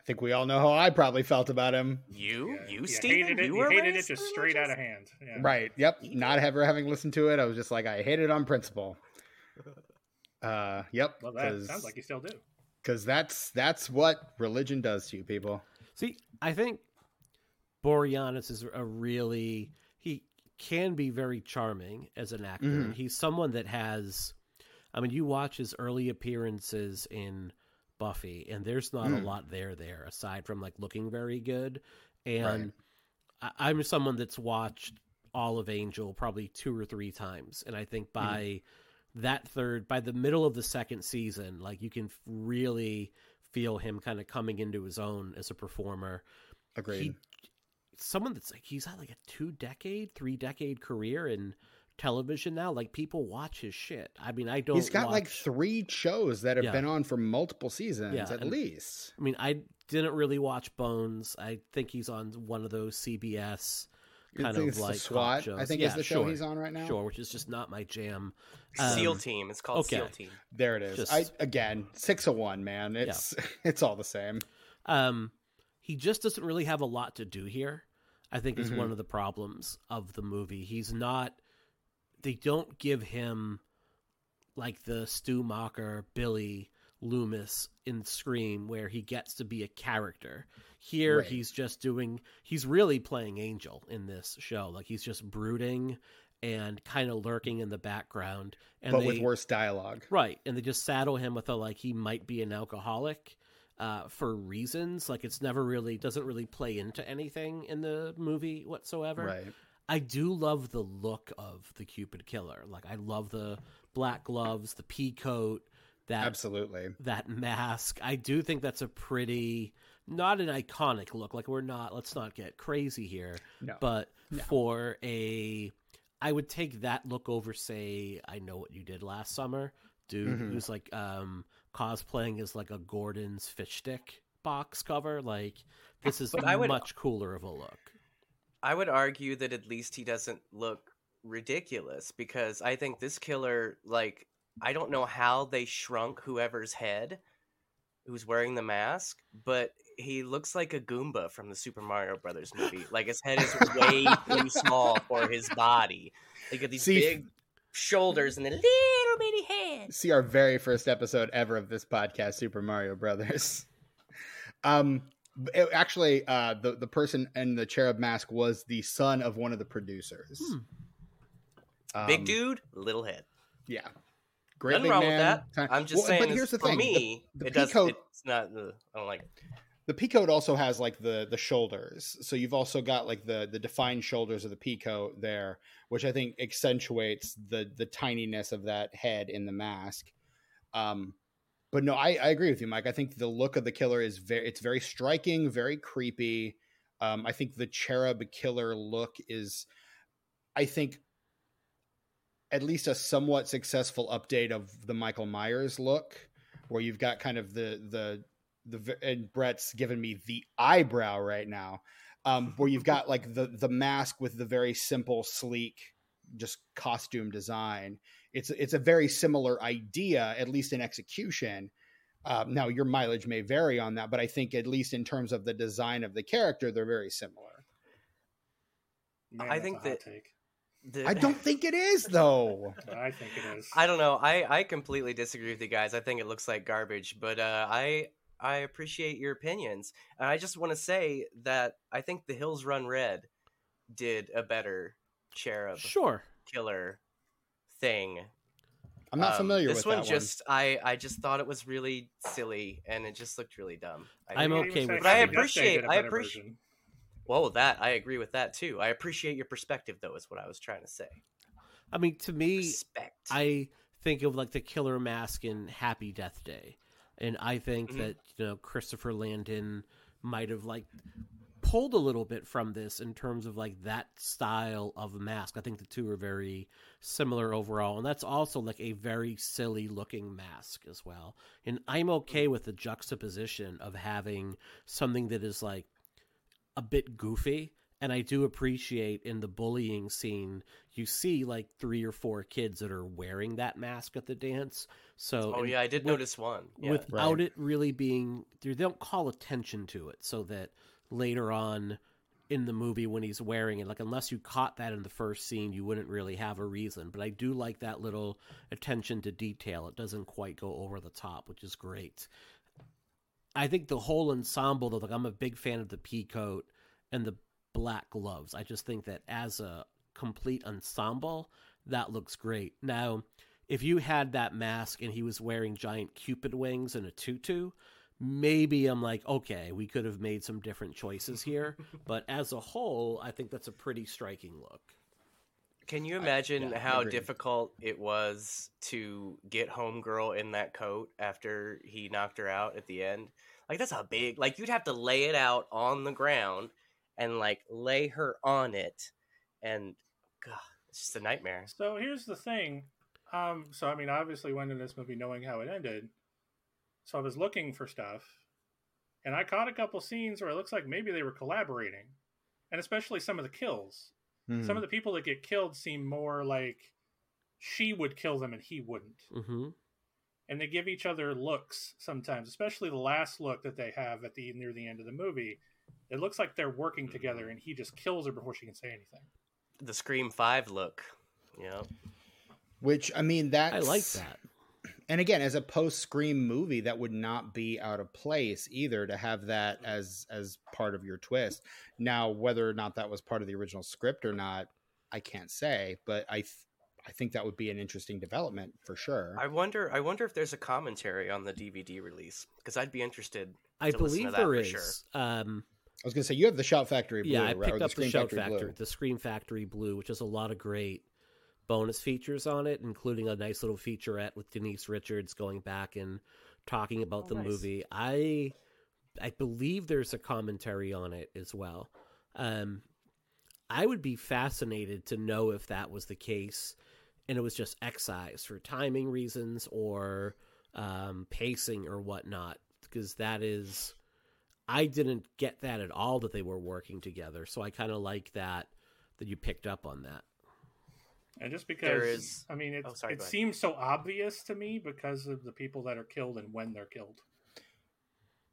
I think we all know how I probably felt about him. You, Yeah, you, you Steven, hated it. you You, were hated it just straight out of hand. Yeah. Right. Yep. Not ever having listened to it, I was just like, I hate it on principle. Uh, yep. Well, that sounds like you still do. because that's that's what religion does to you people. See, I think Boreanaz is a really he can be very charming as an actor. Mhm. He's someone that has I mean, you watch his early appearances in Buffy and there's not a Mm. lot there there aside from like looking very good. And I, I'm someone that's watched all of Angel probably two or three times and I think by that third by the middle of the second season like you can f- really feel him kind of coming into his own as a performer Agreed. he someone that's like he's had like a two decade three decade career in television now like people watch his shit i mean i don't He's got like three shows that have Yeah. been on for multiple seasons Yeah, at least. i mean i didn't really watch bones i think he's on one of those cbs kind of like cop SWAT. I think yeah, is the show sure, he's on right now. Sure, which is just not my jam. Seal Um, Team. It's called okay. Seal Team. There it is. Just- I again six of one, man. It's it's all the same. Um, he just doesn't really have a lot to do here. I think is Mhm. one of the problems of the movie. He's not. They don't give him like the Stu Macher, Billy Loomis in Scream, where he gets to be a character. Here, Right. he's just doing. He's really playing Angel in this show. Like he's just brooding and kind of lurking in the background. And but they, with worse dialogue. Right, and they just saddle him with a like he might be an alcoholic uh, for reasons. Like it's never really doesn't really play into anything in the movie whatsoever. Right. I do love the look of the Cupid killer. Like I love the black gloves, the pea coat, that Absolutely. that mask. I do think that's a pretty not an iconic look. Like we're not let's not get crazy here, No. but No. for a I would take that look over say I know what you did last summer, dude Mhm. who's like um cosplaying as like a Gordon's fish stick box cover. Like this is But I would- much cooler of a look. I would argue that at least he doesn't look ridiculous because I think this killer, like, I don't know how they shrunk whoever's head who's wearing the mask, but he looks like a Goomba from the Super Mario Brothers movie. Like his head is way too small for his body. They got these See- big shoulders and a little bitty head. See our very first episode ever of this podcast, Super Mario Brothers. Um, actually, uh, the the person in the cherub mask was the son of one of the producers. Hmm. Um, Big dude, little head. yeah. Great Nothing big wrong man. with that. I'm just Well, saying. But here's the for thing: the- me, the it does. peacoat- It's not. The, I don't like. it. the peacoat also has like the the shoulders so you've also got like the the defined shoulders of the peacoat there which i think accentuates the the tininess of that head in the mask um but no i i agree with you mike i think the look of the killer is very it's very striking very creepy um i think the cherub killer look is i think at least a somewhat successful update of the michael myers look where you've got kind of the the the and Brett's giving me the eyebrow right now, um, where you've got like the the mask with the very simple, sleek, just costume design. It's it's a very similar idea, at least in execution. Um, now your mileage may vary on that, but I think at least in terms of the design of the character, they're very similar. Man, I think that- The- I don't think it is though. I think it is. I don't know. I I completely disagree with you guys. I think it looks like garbage, but uh, I I appreciate your opinions, and I just want to say that I think The Hills Run Red did a better cherub Sure. killer thing. I'm not Um, familiar this with one. that Just I I just thought it was really silly, and it just looked really dumb. I I'm You think- could okay even with say that. I appreciate- did a I appreciate- version. Whoa, that I agree with that too. I appreciate your perspective, though. Is what I was trying to say. I mean, to me, Respect. I think of like the killer mask in Happy Death Day, and I think Mhm. that you know Christopher Landon might have like pulled a little bit from this in terms of like that style of mask. I think the two are very similar overall, and that's also like a very silly looking mask as well. And I'm okay with the juxtaposition of having something that is like a bit goofy. And I do appreciate in the bullying scene, you see like three or four kids that are wearing that mask at the dance. So oh yeah, I did with- notice one. Yeah. without Right. it really being they don't call attention to it so that later on in the movie when he's wearing it. Like unless you caught that in the first scene you wouldn't really have a reason. But i do like that little attention to detail. It doesn't quite go over the top which is great. I think the whole ensemble though like i'm a big fan of the pea coat and the black gloves. I just think that as a complete ensemble that looks great. Now if you had that mask and he was wearing giant cupid wings and a tutu maybe i'm like okay we could have made some different choices here but as a whole i think that's a pretty striking look Can you imagine yeah, how agreed. difficult it was to get Homegirl in that coat after he knocked her out at the end? Like that's a big like you'd have to lay it out on the ground and like lay her on it and god, it's just a nightmare. So here's the thing. Um, so I mean, obviously went in this movie knowing how it ended. So I was looking for stuff, and I caught a couple scenes where it looks like maybe they were collaborating, and especially some of the kills. Hmm. Some of the people that get killed seem more like she would kill them and he wouldn't. Mm-hmm. And they give each other looks sometimes, especially the last look that they have at the near the end of the movie. It looks like they're working together and he just kills her before she can say anything. The Scream Five look. Yeah. Which I mean that I like that. And again, as a post Scream movie, that would not be out of place either to have that as as part of your twist. Now, whether or not that was part of the original script or not, I can't say, but I th- I think that would be an interesting development for sure. I wonder. I wonder if there's a commentary on the DVD release because I'd be interested. I to to believe that there for is. sure. Um, I was going to say you have the Shout Factory Blue, yeah, I picked Or up the Scream Shout Factory Factory, Blue. the Scream Factory Blue, which has a lot of great bonus features on it, including a nice little featurette with Denise Richards going back and talking about Oh, the nice. movie. I I believe there's a commentary on it as well. Um, I would be fascinated to know if that was the case, and it was just excised for timing reasons or um, pacing or whatnot, because that is. I didn't get that at all that they were working together, so I kind of like that that you picked up on that. And just because There is- I mean, it, Oh, sorry, it seems so obvious to me because of the people that are killed and when they're killed.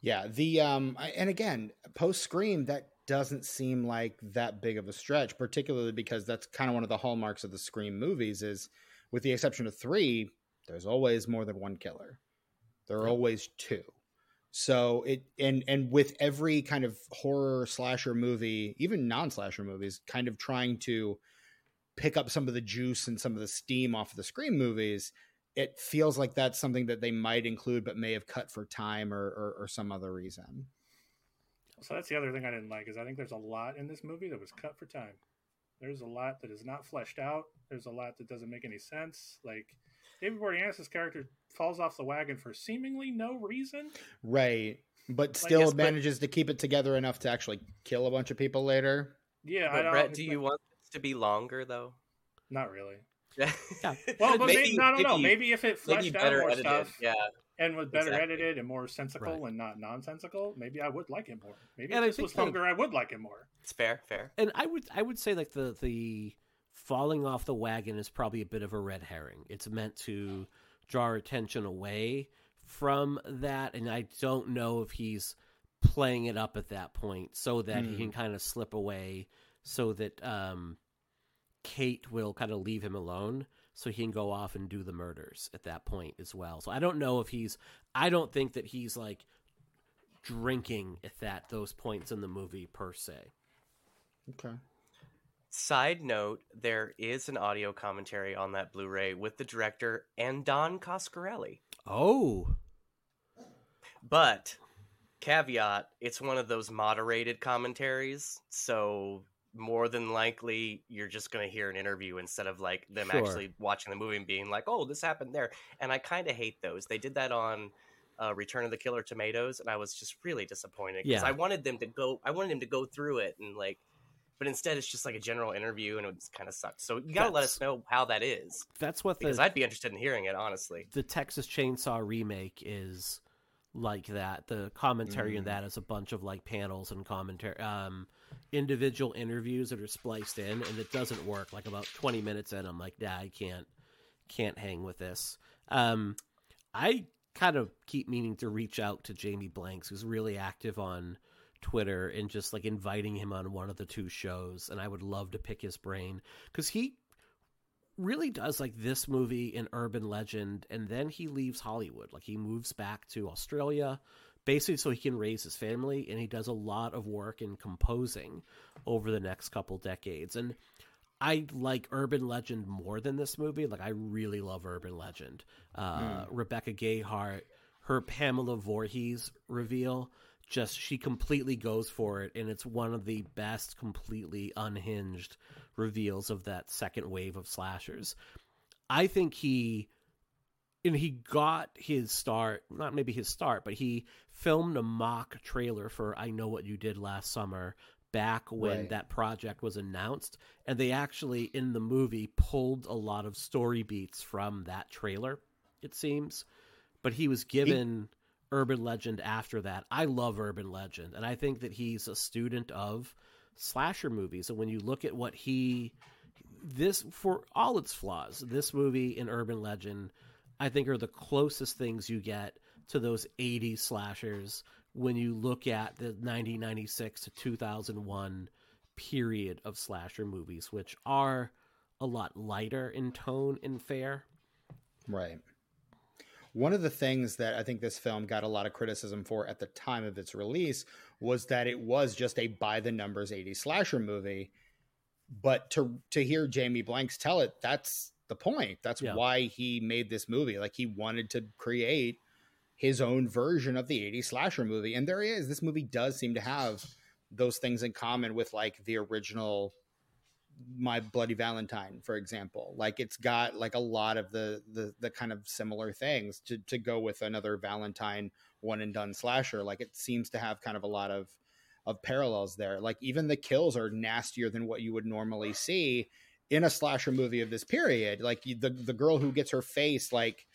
Yeah, the um and again, post Scream that doesn't seem like that big of a stretch, particularly because that's kind of one of the hallmarks of the Scream movies is with the exception of 3, there's always more than one killer. There are Yep. always two. So it and and with every kind of horror slasher movie, even non-slasher movies kind of trying to pick up some of the juice and some of the steam off of the Scream movies, it feels like that's something that they might include but may have cut for time or, or, or some other reason. So that's the other thing I didn't like is I think there's a lot in this movie that was cut for time. There's a lot that is not fleshed out. There's a lot that doesn't make any sense. Like David Boreanaz's character falls off the wagon for seemingly no reason. Right. But still yes, but- manages to keep it together enough to actually kill a bunch of people later. Yeah, I But don't. Brett, do you want this to be longer though? Not really. Yeah. Well, but maybe, I don't know. Maybe if it fleshed out more edited. stuff Yeah, and was better Exactly. edited and more sensical Right. and not nonsensical, maybe I would like it more. Maybe And if I this was like- longer, I would like it more. it's fair. Fair. And I would I would say like the the falling off the wagon is probably a bit of a red herring. It's meant to draw attention away from that, and I don't know if he's playing it up at that point so that he Hmm. can kind of slip away, so that um, Kate will kind of leave him alone. So he can go off and do the murders at that point as well. So I don't know if he's. I don't think that he's like drinking at that those points in the movie per se. Okay. Side note: There is an audio commentary on that Blu-ray with the director and Don Coscarelli. Oh, But caveat, it's one of those moderated commentaries, so more than likely you're just going to hear an interview instead of like them Sure. actually watching the movie and being like, "Oh, this happened there." And I kind of hate those. They did that on uh, Return of the Killer Tomatoes, and I was just really disappointed because Yeah. I wanted them to go. I wanted him to go through it and like. But instead, it's just like a general interview, and it just kind of sucks. So you gotta let us know how that is, that's what the because I'd be interested in hearing it. Honestly, the Texas Chainsaw remake is like that. The commentary in Mm. that is a bunch of like panels and commentary, um, individual interviews that are spliced in, and it doesn't work. Like about twenty minutes in, I'm like, nah, I can't, can't hang with this. Um, I kind of keep meaning to reach out to Jamie Blanks, who's really active on Twitter, and just like inviting him on one of the two shows. And I would love to pick his brain because he really does like this movie in urban legend and then he leaves hollywood like he moves back to australia basically so he can raise his family and he does a lot of work in composing over the next couple decades. And i like urban legend more than this movie. Like i really love urban legend. Uh, rebecca gayheart her pamela Voorhees reveal just she completely goes for it and it's one of the best completely unhinged reveals of that second wave of slashers. I think he and he got his start not maybe his start but he filmed a mock trailer for i know what you did last summer back when Right. that project was announced and they actually in the movie pulled a lot of story beats from that trailer it seems but he was given urban legend after that i love urban legend and i think that he's a student of slasher movies. And when you look at what he this for all its flaws, this movie and Urban Legend, I think are the closest things you get to those 80s slashers when you look at the 1996 to 2001 period of slasher movies, which are a lot lighter in tone and fare. Right. One of the things that I think this film got a lot of criticism for at the time of its release was that it was just a by the numbers 80 slasher movie. But to to hear Jamie Blanks tell it, that's the point. That's Yeah. why he made this movie. Like he wanted to create his own version of the 80s slasher movie. And there he is. This movie does seem to have those things in common with like the original my bloody valentine for example like it's got like a lot of the the, the kind of similar things to, to go with another valentine one and done slasher like it seems to have kind of a lot of of parallels there like even the kills are nastier than what you would normally see in a slasher movie of this period like the the girl who gets her face like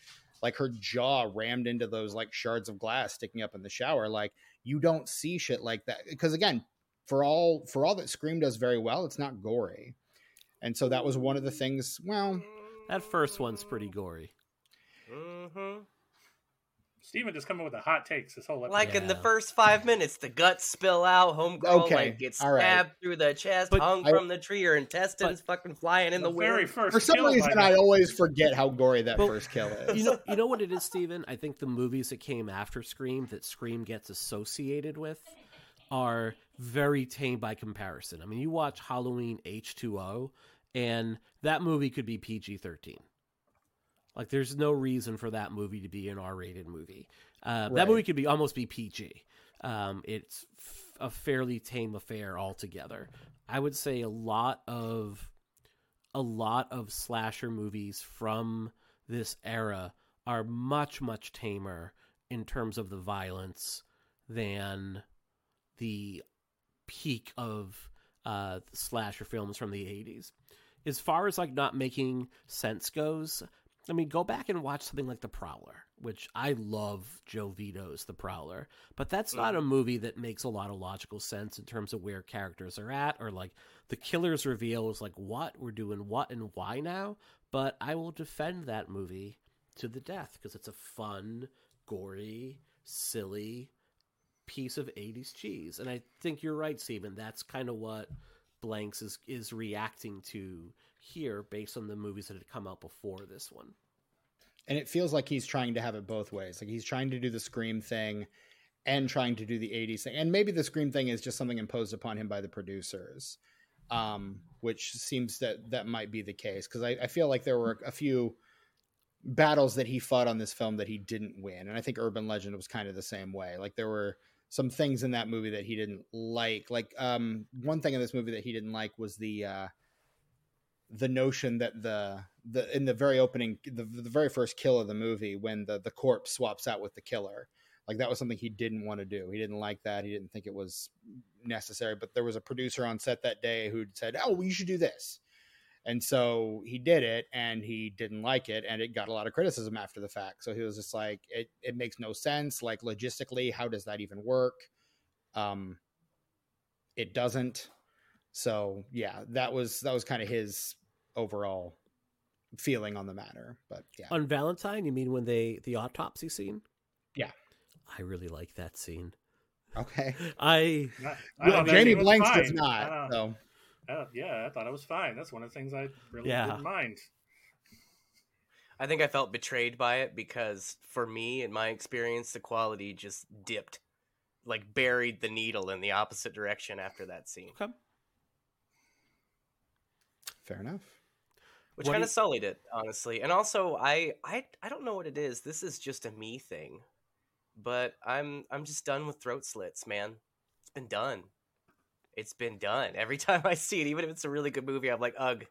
like her jaw rammed into those like shards of glass sticking up in the shower like you don't see shit like that because again for all for all that scream does very well it's not gory and so that was one of the things well That first one's pretty gory. hmm Steven just coming with the hot takes this whole episode. Like in the first five minutes, the guts spill out. Homegirl Okay, like gets all right. stabbed through the chest, But hung I- from the tree, her intestines fucking flying in the, the very wind. first for some kill, by reason i always forget how gory that But- first kill is You know, you know what it is, Steven? I think the movies that came after Scream that Scream gets associated with are very tame by comparison. I mean, you watch Halloween H2O, and that movie could be PG 13. Like, there's no reason for that movie to be an R rated movie. Uh, Right. That movie could be almost be PG. Um, it's f- a fairly tame affair altogether. I would say a lot of a lot of slasher movies from this era are much much tamer in terms of the violence than the peak of uh, slasher films from the 80s. As far as like not making sense goes, I mean, go back and watch something like The Prowler, which I love Joe Zito's The Prowler, but that's not mm-hmm. a movie that makes a lot of logical sense in terms of where characters are at or like the killer's reveal is like what we're doing what and why now. But I will defend that movie to the death because it's a fun, gory, silly piece of 80s cheese. And I think you're right, Stephen. That's kind of what Blanks is, is reacting to here based on the movies that had come out before this one. and it feels like he's trying to have it both ways. Like he's trying to do the scream thing and trying to do the 80s thing. And maybe the scream thing is just something imposed upon him by the producers um, which seems that that might be the case. Because I, I feel like there were a few battles that he fought on this film that he didn't win. And i think urban legend was kind of the same way. Like there were some things in that movie that he didn't like. Like um, one thing in this movie that he didn't like was the uh, the notion that the the in the very opening the, the very first kill of the movie when the the corpse swaps out with the killer like that was something he didn't want to do. He didn't like that. He didn't think it was necessary. But there was a producer on set that day who said oh well, you should do this. And so he did it and he didn't like it and it got a lot of criticism after the fact. So he was just like it, it makes no sense. Like logistically how does that even work? Um it doesn't so yeah that was that was kind of his overall feeling on the matter but yeah On Valentine, you mean when they the autopsy scene? Yeah. I really like that scene. okay I Not- I well, jamie scene blanks fine. does not Uh, so uh, yeah, I thought it was fine. That's one of the things I really Yeah. didn't mind. I think I felt betrayed by it because for me, in my experience, the quality just dipped, like buried the needle in the opposite direction after that scene, okay. Fair enough which kind do of sullied it, honestly. And also, I, I, I don't know what it is. This is just a me thing, but I'm, I'm just done with throat slits, man. It's been done. It's been done. Every time I see it, even if it's a really good movie, I'm like, ugh,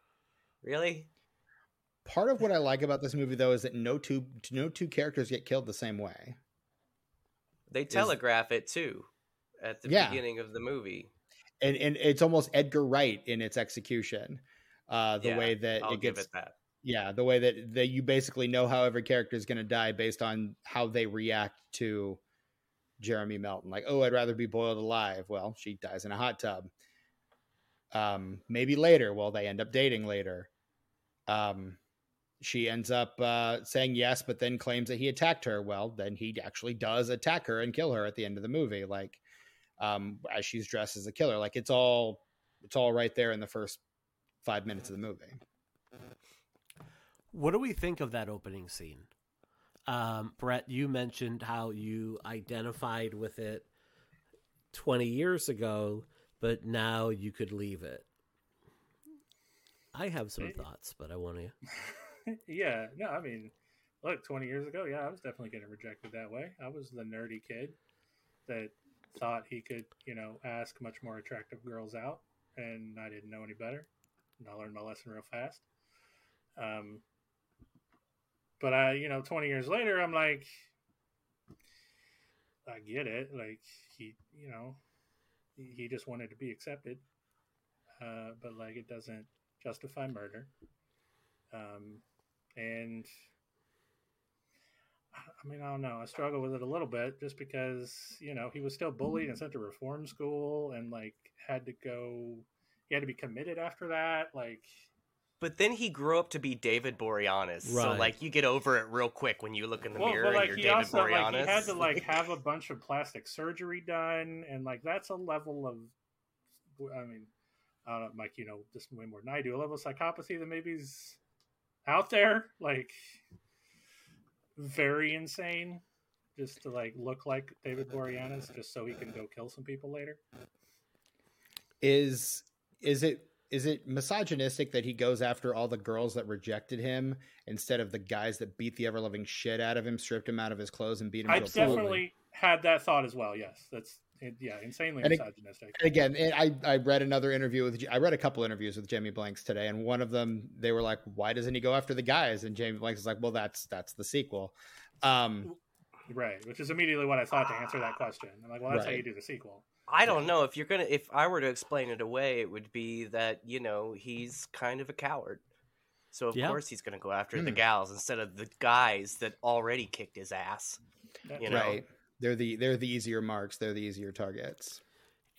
really? part of what i like about this movie though is that no two no two characters get killed the same way They telegraph it too at the Yeah. beginning of the movie. and and it's almost edgar wright in its execution uh the Yeah, way that I'll it give gets it that. yeah the way that that you basically know how every character is going to die based on how they react to jeremy melton like oh i'd rather be boiled alive well she dies in a hot tub Um, maybe later, well, they end up dating later. Um, she ends up uh, saying yes, but then claims that he attacked her. Well, then he actually does attack her and kill her at the end of the movie, like um, as she's dressed as a killer. Like it's all it's all right there in the first five minutes of the movie. What do we think of that opening scene? Um, Brett, you mentioned how you identified with it 20 years ago, but now you could leave it. I have some thoughts, but I want to. yeah, no, I mean, look, 20 years ago, yeah, I was definitely getting rejected that way. I was the nerdy kid that thought he could, you know, ask much more attractive girls out, and I didn't know any better. And I learned my lesson real fast. Um, but I, you know, 20 years later, I'm like, I get it. Like he, you know, he, just wanted to be accepted. Uh, but like it doesn't justify murder. Um, and I mean, I don't know. I struggle with it a little bit just because, you know, he was still bullied and sent to reform school and like had to go, he had to be committed after that. Like, but then he grew up to be David Boreanaz. Right. So like you get over it real quick when you look in the well, mirror but like and you're he David also Boreanaz. like he had to like have a bunch of plastic surgery done, and like that's a level of, I mean, I don't know, Mike, you know this way more than I do. A level of psychopathy that maybe's out there, like very insane, just to like look like David Boreanaz, just so he can go kill some people later. Is is it is it misogynistic that he goes after all the girls that rejected him instead of the guys that beat the ever loving shit out of him, stripped him out of his clothes, and beat him? I to a pulp? definitely had that thought as well. Yes, that's yeah, insanely And misogynistic. Again, I I read another interview with I read a couple interviews with Jamie Blanks today, and one of them they were like, "Why doesn't he go after the guys?" And Jamie Blanks is like, "Well, that's that's the sequel." Um, Right, which is immediately what I thought to answer that question. I'm like, well, that's how you do the sequel. I don't know if you're gonna. If I were to explain it away, it would be that you know he's kind of a coward. So of Yeah. course he's gonna go after the Hmm. gals instead of the guys that already kicked his ass. You know. right? They're the they're the easier marks. They're the easier targets.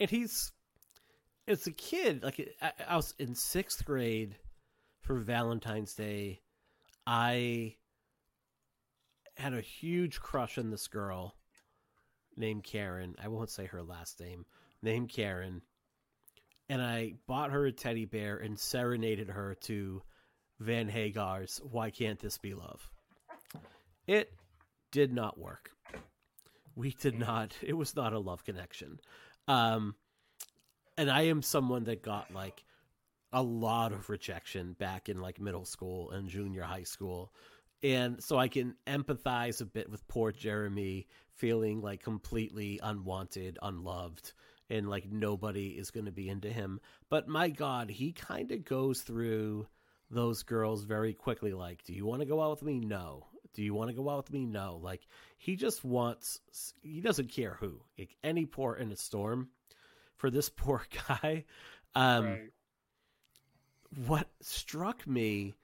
and he's as a kid like I, I was in sixth grade for valentine's day i had a huge crush on this girl named karen. I won't say her last name. Named karen. And i bought her a teddy bear and serenaded her to van hagar's why can't this be love? It did not work. We did not it was not a love connection. Um and i am someone that got like a lot of rejection back in like middle school and junior high school and so i can empathize a bit with poor jeremy feeling like completely unwanted unloved and like nobody is going to be into him. But my god he kind of goes through those girls very quickly like do you want to go out with me? No. Do you want to go out with me? No. Like he just wants he doesn't care who. Like, any port in a storm for this poor guy um right. what struck me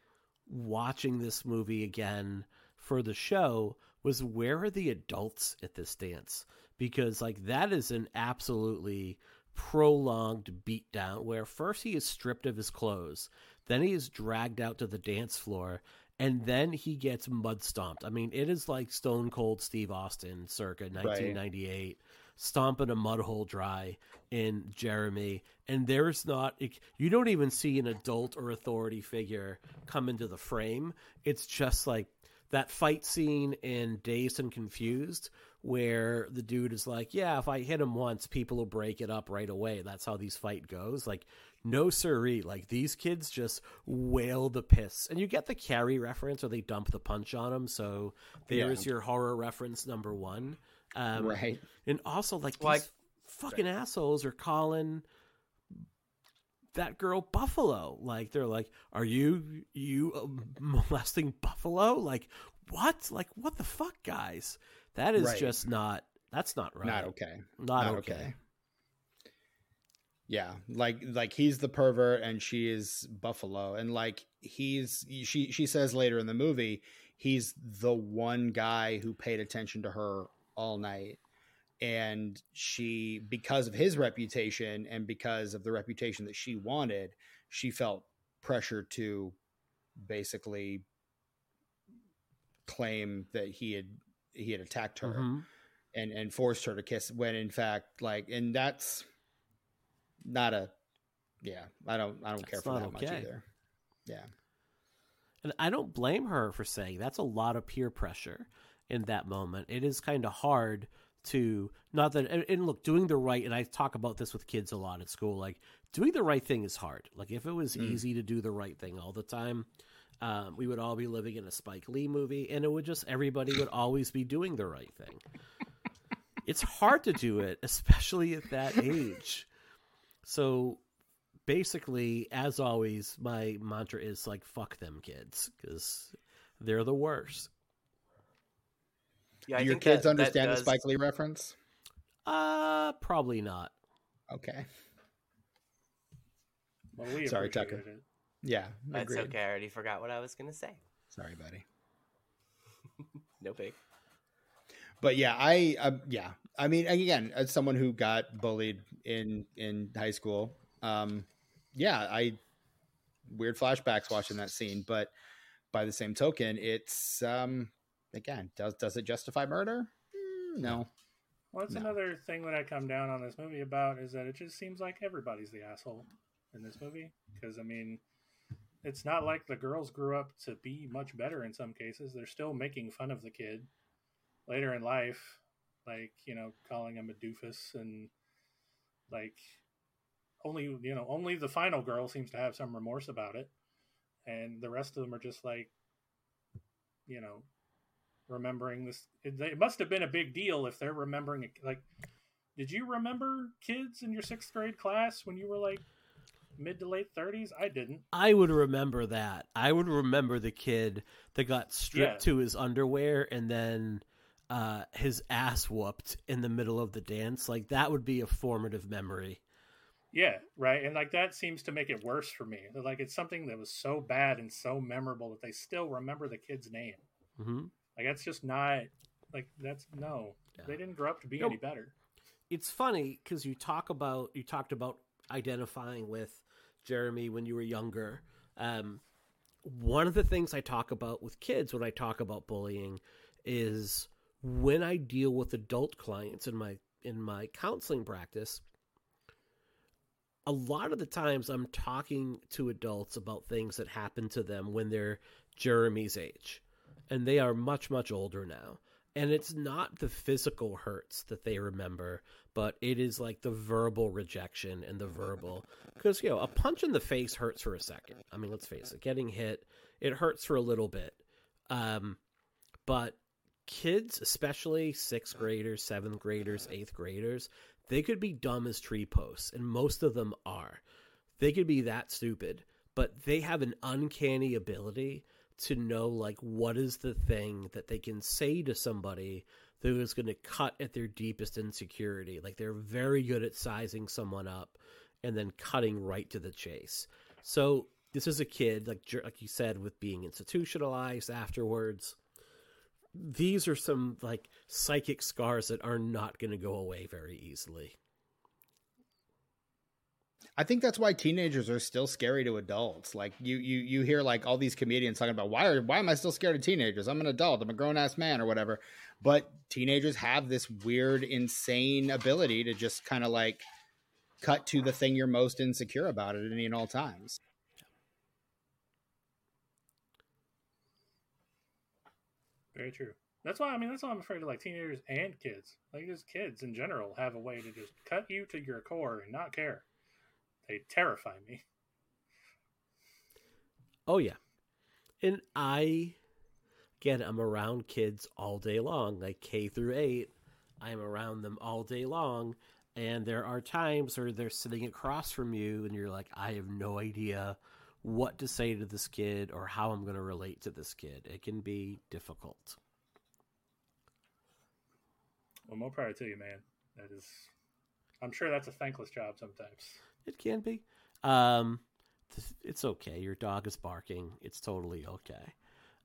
watching this movie again for the show was where are the adults at this dance? Because like that is an absolutely prolonged beatdown where first he is stripped of his clothes then he is dragged out to the dance floor and then he gets mud stomped. I mean it is like stone cold steve austin circa 1998 stomping a mud hole dry in Jeremy, and there's not you don't even see an adult or authority figure come into the frame. It's just like that fight scene in Dazed and Confused where the dude is like, "Yeah, if I hit him once, people will break it up right away." That's how these fight goes. Like, no siree. Like these kids just wail the piss, and you get the Carrie reference, or they dump the punch on him. So there's your horror reference number one. Um, right. and also, like, these Like- fucking assholes are calling that girl Buffalo. Like, they're like, "Are you you uh, molesting Buffalo?" Like, what? Like, what the fuck, guys? That is Right. just not. That's not right. Not okay. Not, Not okay. okay. Yeah, like like he's the pervert and she is Buffalo, and like he's she she says later in the movie he's the one guy who paid attention to her all night, and she because of his reputation and because of the reputation that she wanted she felt pressure to basically claim that he had he had attacked her Mhm. and and forced her to kiss when in fact like and that's not a yeah i don't i don't care for that much either. Yeah. And I don't blame her for saying that's a lot of peer pressure in that moment. It is kind of hard to not that and, and look doing the right and I talk about this with kids a lot at school like doing the right thing is hard. Like if it was Mm. easy to do the right thing all the time, um, we would all be living in a Spike Lee movie and it would just everybody would always be doing the right thing. it's hard to do it, especially at that age. So basically, as always, my mantra is like "fuck them kids" because they're the worst. Yeah, Do your kids that- that understand does- the spike lee reference Uh, probably not. okay Well, we Sorry, Tucker. it. yeah That's agreed. okay. I already forgot what I was gonna say. sorry buddy No big. but yeah i uh, yeah i mean again as someone who got bullied in in high school um yeah i weird flashbacks watching that scene but by the same token it's um again does does it justify murder Mm, no Well, that's No. another thing that I come down on this movie about is that it just seems like everybody's the asshole in this movie. Because I mean, it's not like the girls grew up to be much better in some cases. They're still making fun of the kid later in life, like you know, calling him a doofus and like only you know only the final girl seems to have some remorse about it, and the rest of them are just like you know remembering this. It, it must have been a big deal if they're remembering it. Like, did you remember kids in your sixth grade class when you were like mid to late thirties? I didn't. I would remember that. I would remember the kid that got stripped Yeah. to his underwear and then uh, his ass whooped in the middle of the dance. Like that would be a formative memory. Yeah, right. And like that seems to make it worse for me. Like it's something that was so bad and so memorable that they still remember the kid's name. hmm Like that's just not like that's no. Yeah. They didn't grow up to be No. any better. it's funny because you talk about you talked about identifying with Jeremy when you were younger. Um, one of the things I talk about with kids when I talk about bullying is when I deal with adult clients in my in my counseling practice. A lot of the times I'm talking to adults about things that happened to them when they're Jeremy's age. And they are much, much older now. And it's not the physical hurts that they remember, but it is like the verbal rejection and the verbal. Because, you know, a punch in the face hurts for a second. I mean, let's face it, getting hit, it hurts for a little bit. Um, but kids, especially sixth graders, seventh graders, eighth graders, they could be dumb as tree posts, and most of them are. They could be that stupid, but they have an uncanny ability to know like what is the thing that they can say to somebody that is going to cut at their deepest insecurity. Like they're very good at sizing someone up and then cutting right to the chase. So this is a kid like like you said with being institutionalized afterwards. These are some like psychic scars that are not going to go away very easily. I think that's why teenagers are still scary to adults. Like you, you, you hear like all these comedians talking about why are why am I still scared of teenagers? I'm an adult. I'm a grown ass man or whatever. But teenagers have this weird, insane ability to just kind of like cut to the thing you're most insecure about at any and all times. Very true. That's why I mean that's why I'm afraid of like teenagers and kids. Like just kids in general have a way to just cut you to your core and not care. They terrify me. Oh yeah. And I again I'm around kids all day long, like K through 8. I'm around them all day long and there are times where they're sitting across from you and you're like I have no idea what to say to this kid or how I'm going to relate to this kid. It can be difficult. Well, more power to you, man. That is, I'm sure that's a thankless job sometimes. It can be. Um it's okay. Your dog is barking. It's totally okay.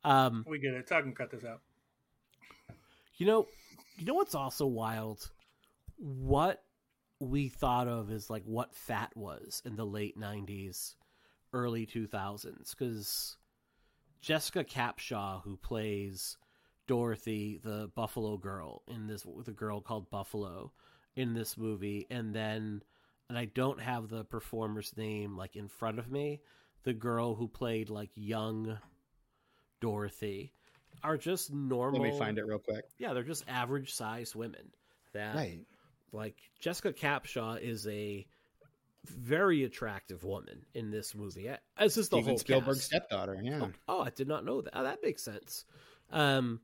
Um We get it. Tuck can cut this out. You know, you know what's also wild? what we thought of as like what fat was in the late 90s, early 2000s. Because Jessica Capshaw, who plays Dorothy, the Buffalo girl in this, the girl called Buffalo in this movie, and then, and I don't have the performer's name like in front of me, the girl who played like young Dorothy are just normal. Let me find it real quick. Yeah, they're just average sized women. That Right. like Jessica Capshaw is a very attractive woman in this movie. As is the Steven whole Spielberg's cast. stepdaughter. Yeah. Oh, oh, I did not know that. Oh, that makes sense. Um,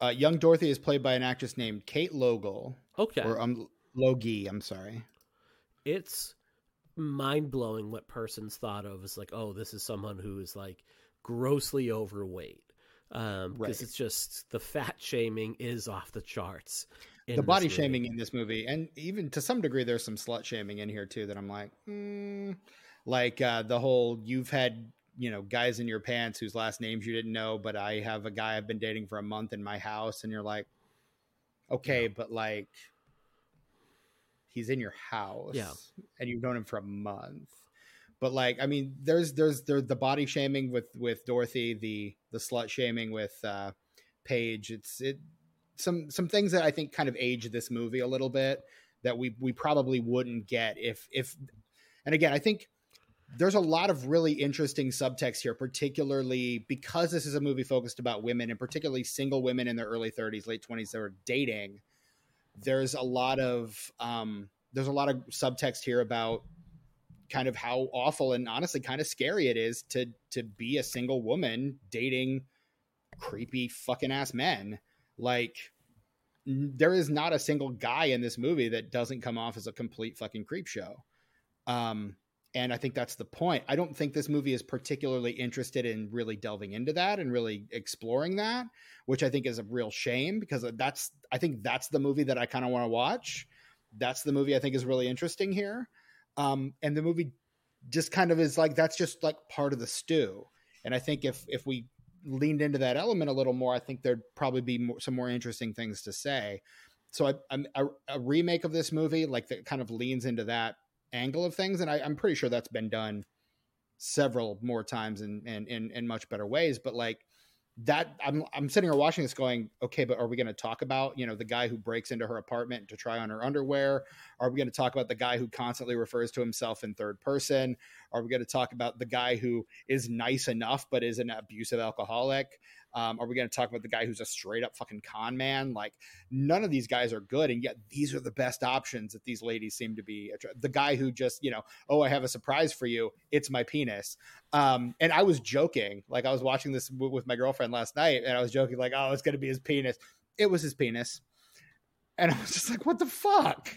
Uh, young Dorothy is played by an actress named Kate Logal, okay, or um, Logie. I'm sorry. It's mind blowing what persons thought of as like, oh, this is someone who is like grossly overweight. Um, because Right. it's just the fat shaming is off the charts. the body shaming in this movie, and even to some degree, there's some slut shaming in here too. That I'm like, mm, like uh, the whole you've had you know guys in your pants whose last names you didn't know, but I have a guy I've been dating for a month in my house, and you're like, okay, but like he's in your house, Yeah. and you've known him for a month. But like, I mean, there's there's there's the body shaming with with Dorothy, the the slut shaming with uh Paige. It's it some some things that I think kind of age this movie a little bit that we we probably wouldn't get if if and again I think there's a lot of really interesting subtext here, particularly because this is a movie focused about women and particularly single women in their early 30s, late 20s that are dating. There's a lot of um, there's a lot of subtext here about kind of how awful and honestly kind of scary it is to to be a single woman dating creepy fucking ass men. Like there is not a single guy in this movie that doesn't come off as a complete fucking creep show. Um, and I think that's the point. I don't think this movie is particularly interested in really delving into that and really exploring that, which I think is a real shame because that's I think that's the movie that I kind of want to watch. That's the movie I think is really interesting here. Um, and the movie just kind of is like that's just like part of the stew. And I think if if we leaned into that element a little more, I think there'd probably be more, some more interesting things to say. So I, I'm a, a remake of this movie, like that kind of leans into that angle of things, and I, I'm pretty sure that's been done several more times and in, in, in much better ways. But like that, I'm I'm sitting here watching this, going, okay, but are we going to talk about you know the guy who breaks into her apartment to try on her underwear? Are we going to talk about the guy who constantly refers to himself in third person? Are we going to talk about the guy who is nice enough but is an abusive alcoholic? Um, are we going to talk about the guy who's a straight up fucking con man? Like, none of these guys are good, and yet these are the best options that these ladies seem to be. The guy who just, you know, oh, I have a surprise for you. It's my penis. Um, and I was joking, like I was watching this w- with my girlfriend last night, and I was joking, like, oh, it's going to be his penis. It was his penis, and I was just like, what the fuck?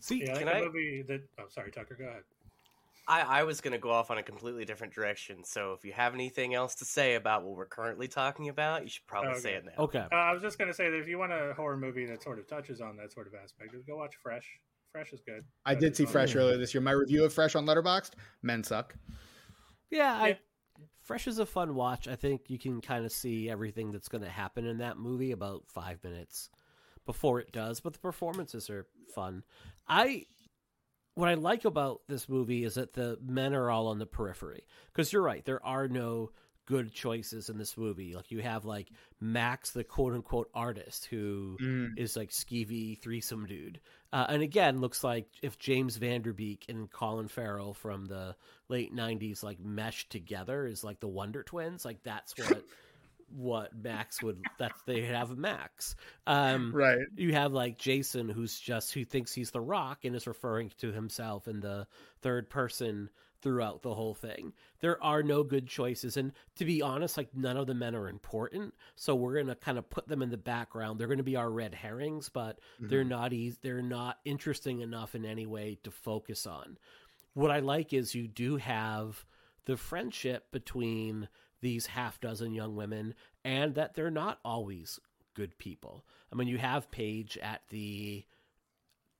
See, Yeah, like Can a I- movie that. Oh, sorry, Tucker. Go ahead. I, I was going to go off on a completely different direction. So if you have anything else to say about what we're currently talking about, you should probably say it now. okay. Uh, I was just gonna say that if you want a horror movie that sort of touches on that sort of aspect, go watch Fresh. Fresh is good. I did see fun. Fresh earlier this year. My review of Fresh on Letterboxd, men suck. Yeah, I, Yeah. Fresh is a fun watch. I think you can kind of see everything that's going to happen in that movie about five minutes before it does, but the performances are fun. I what I like about this movie is that the men are all on the periphery because you're right. There are no good choices in this movie. Like you have like Max, the quote unquote artist, who is Mm. like skeevy threesome dude. Uh, and again, looks like if James Van Der Beek and Colin Farrell from the late '90s like meshed together is like the Wonder Twins. Like that's what what Max would that they have Max. Um, Right. you have like Jason, who's just who thinks he's the Rock and is referring to himself in the third person throughout the whole thing. There are no good choices, and to be honest, like none of the men are important. So we're gonna kind of put them in the background. They're gonna be our red herrings, but they're not easy. They're not interesting enough in any way to focus on. What I like is you do have the friendship between these half dozen young women, and that they're not always good people. I mean, you have Paige at the,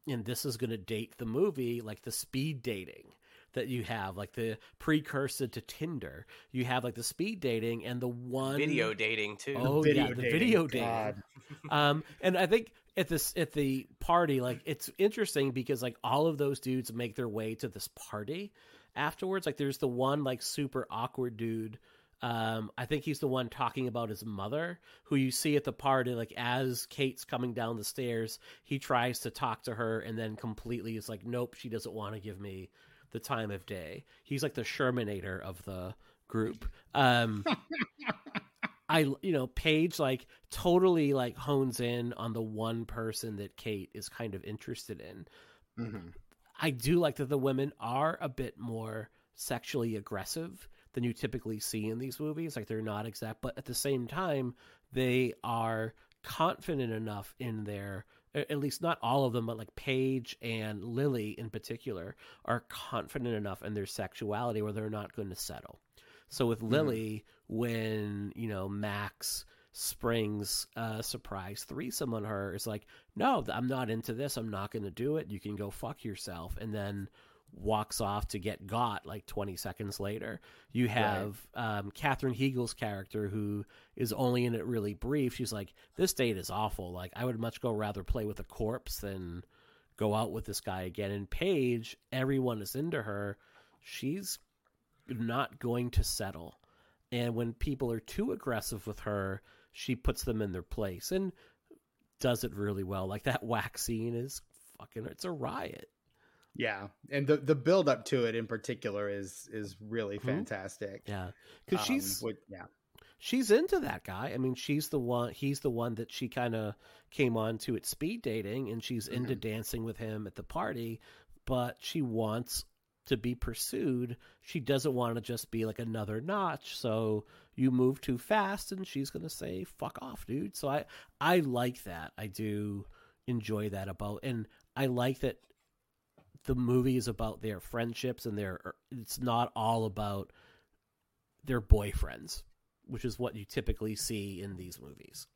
and this is going to date the movie, like the speed dating that you have, like the precursor to Tinder. You have like the speed dating and the one Video dating too. Oh Video yeah, the dating, video dating. Um, and I think at this at the party like it's interesting because like all of those dudes make their way to this party afterwards like there's the one like super awkward dude um i think he's the one talking about his mother who you see at the party like as kate's coming down the stairs he tries to talk to her and then completely is like nope she doesn't want to give me the time of day he's like the sherminator of the group um I you know Paige like totally like hones in on the one person that Kate is kind of interested in. Mm-hmm. I do like that the women are a bit more sexually aggressive than you typically see in these movies. Like they're not exact, but at the same time they are confident enough in their at least not all of them, but like Paige and Lily in particular are confident enough in their sexuality where they're not going to settle. So with Lily, mm-hmm. when you know Max springs a surprise threesome on her, it's like, no, I'm not into this. I'm not going to do it. You can go fuck yourself, and then walks off to get got like 20 seconds later. You have right. um, Katherine Heigl's character who is only in it really brief. She's like, this date is awful. Like, I would much go rather play with a corpse than go out with this guy again. And Paige, everyone is into her. She's not going to settle. And when people are too aggressive with her, she puts them in their place and does it really well. Like that wax scene is fucking it's a riot. Yeah, and the the build up to it in particular is is really mm-hmm. fantastic. Yeah, because um, she's yeah she's into that guy. I mean, she's the one. He's the one that she kind of came on to at speed dating, and she's mm-hmm. into dancing with him at the party. But she wants to be pursued. She doesn't want to just be like another notch. So you move too fast and she's going to say fuck off, dude. So I I like that. I do enjoy that about and I like that the movie is about their friendships and their it's not all about their boyfriends, which is what you typically see in these movies.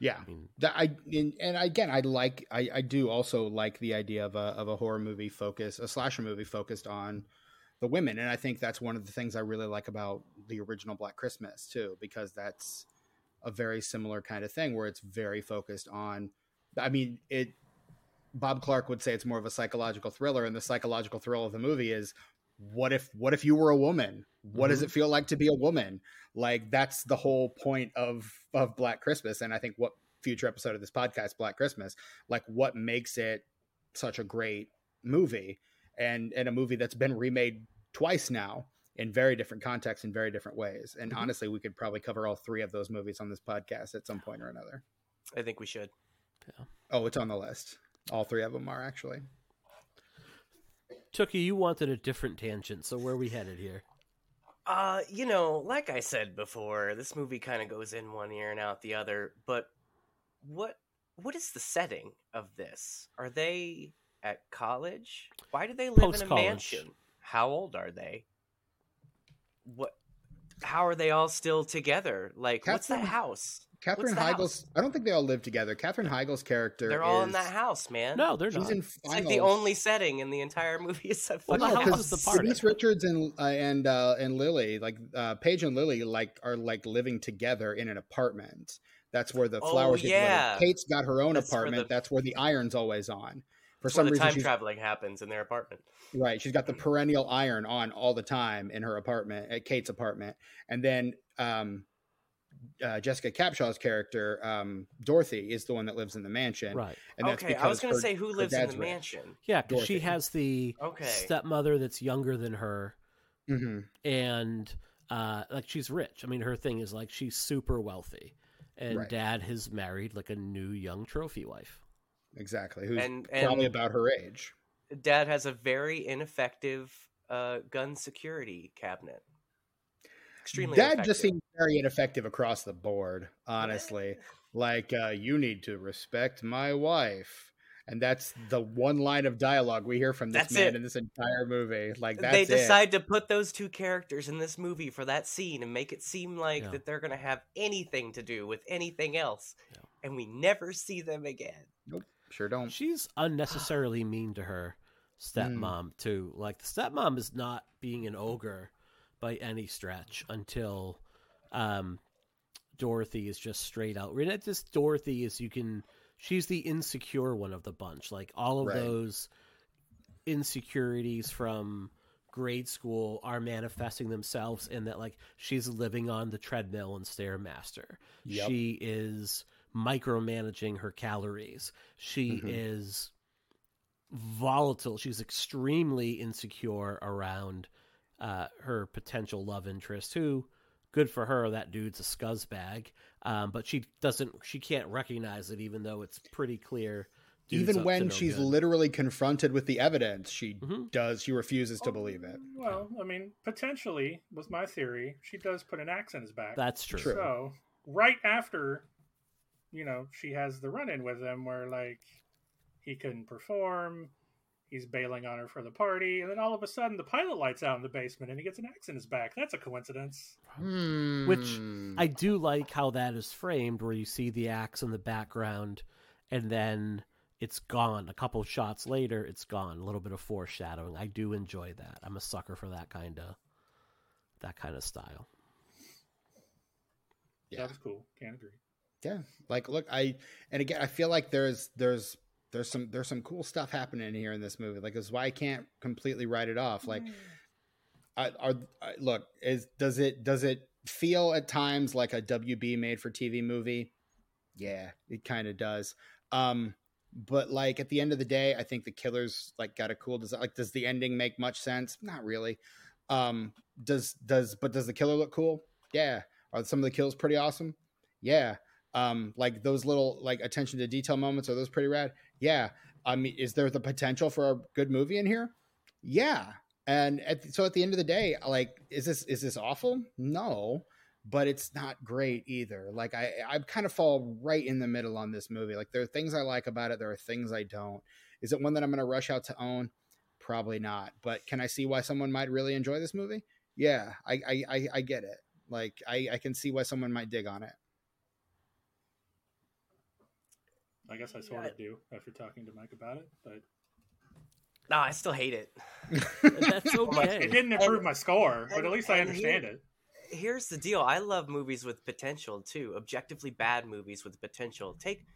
Yeah, I mean, that I and, and again, I like I, I do also like the idea of a of a horror movie focus, a slasher movie focused on the women, and I think that's one of the things I really like about the original Black Christmas too, because that's a very similar kind of thing where it's very focused on. I mean, it. Bob Clark would say it's more of a psychological thriller, and the psychological thrill of the movie is what if what if you were a woman what mm-hmm. does it feel like to be a woman like that's the whole point of of black christmas and i think what future episode of this podcast black christmas like what makes it such a great movie and and a movie that's been remade twice now in very different contexts in very different ways and mm-hmm. honestly we could probably cover all three of those movies on this podcast at some point or another i think we should yeah. oh it's on the list all three of them are actually Tookie, you wanted a different tangent, so where are we headed here? Uh, you know, like I said before, this movie kind of goes in one ear and out the other. But what what is the setting of this? Are they at college? Why do they live in a mansion? How old are they? What? How are they all still together? Like, Katherine, what's that house? Katherine Heigl's. I don't think they all live together. Katherine Heigl's character. They're all is, in that house, man. No, they're not. in it's like the only setting in the entire movie is that well, no, house. The part Denise Richards and uh, and uh, and Lily, like uh, Paige and Lily, like are like living together in an apartment. That's where the oh, flowers. Oh, yeah. Kate's got her own That's apartment. The, That's where the iron's always on. For some reason, time traveling happens in their apartment. Right. She's got the perennial iron on all the time in her apartment, at Kate's apartment, and then um, uh, Jessica Capshaw's character, um, Dorothy, is the one that lives in the mansion. Right. And okay, I was going to say who lives in the mansion. Yeah, because she has the okay. stepmother that's younger than her, mm-hmm. and uh, like she's rich. I mean, her thing is like she's super wealthy, and right. dad has married like a new young trophy wife. Exactly, who's and, and probably about her age. Dad has a very ineffective uh, gun security cabinet extremely. That effective. just seems very ineffective across the board, honestly. like uh, you need to respect my wife. And that's the one line of dialogue we hear from this that's man it. in this entire movie. Like that's they decide it. to put those two characters in this movie for that scene and make it seem like yeah. that they're going to have anything to do with anything else, yeah. and we never see them again. Nope, sure don't. She's unnecessarily mean to her stepmom mm. too. Like the stepmom is not being an ogre by any stretch until um, Dorothy is just straight out. Not just Dorothy is you can. She's the insecure one of the bunch. Like all of Right. those insecurities from grade school are manifesting themselves in that like she's living on the treadmill and stairmaster. Yep. She is micromanaging her calories. She Mhm. is volatile. She's extremely insecure around uh, her potential love interest, who, good for her, that dude's a scuzzbag. Um, but she doesn't, she can't recognize it, even though it's pretty clear. dude's Even when no she's good. literally confronted with the evidence, she Mhm. does. She refuses to believe it. Well, I mean, potentially was my theory. She does put an axe in his back. That's true. True. So right after, you know, she has the run in with him where like he couldn't perform, he's bailing on her for the party, and then all of a sudden the pilot lights out in the basement and he gets an axe in his back. That's a coincidence. Which Hmm. I do like how that is framed, where you see the axe in the background, and then it's gone. A couple shots later, it's gone. A little bit of foreshadowing. I do enjoy that. I'm a sucker for that kind of that kind of style. Yeah. That's cool. Can't agree. yeah like look i and again i feel like there's there's there's some there's some cool stuff happening here in this movie. Like is why i can't completely write it off. Like I, are I, look is does it does it feel at times like a wb made for tv movie? Yeah it kind of does. Um but like at the end of the day i think the killers like got a cool design like does the ending make much sense? Not really. Um does does but does the killer look cool? Yeah. Are some of the kills pretty awesome? Yeah um like those little like attention to detail moments are those pretty rad? Yeah. I mean is there the potential for a good movie in here? Yeah. And at, so at the end of the day like is this is this awful? No. But it's not great either. Like i i kind of fall right in the middle on this movie. Like there are things i like about it there are things i don't. Is it one that i'm going to rush out to own? Probably not. But can i see why someone might really enjoy this movie? Yeah. I i i, I get it. Like I, I can see why someone might dig on it I guess I sort Yeah. of do after talking to Mike about it, but No, I still hate it. That's okay. it didn't improve And- my score, but at least I understand here- it. Here's the deal. I love movies with potential too. Objectively bad movies with potential. Take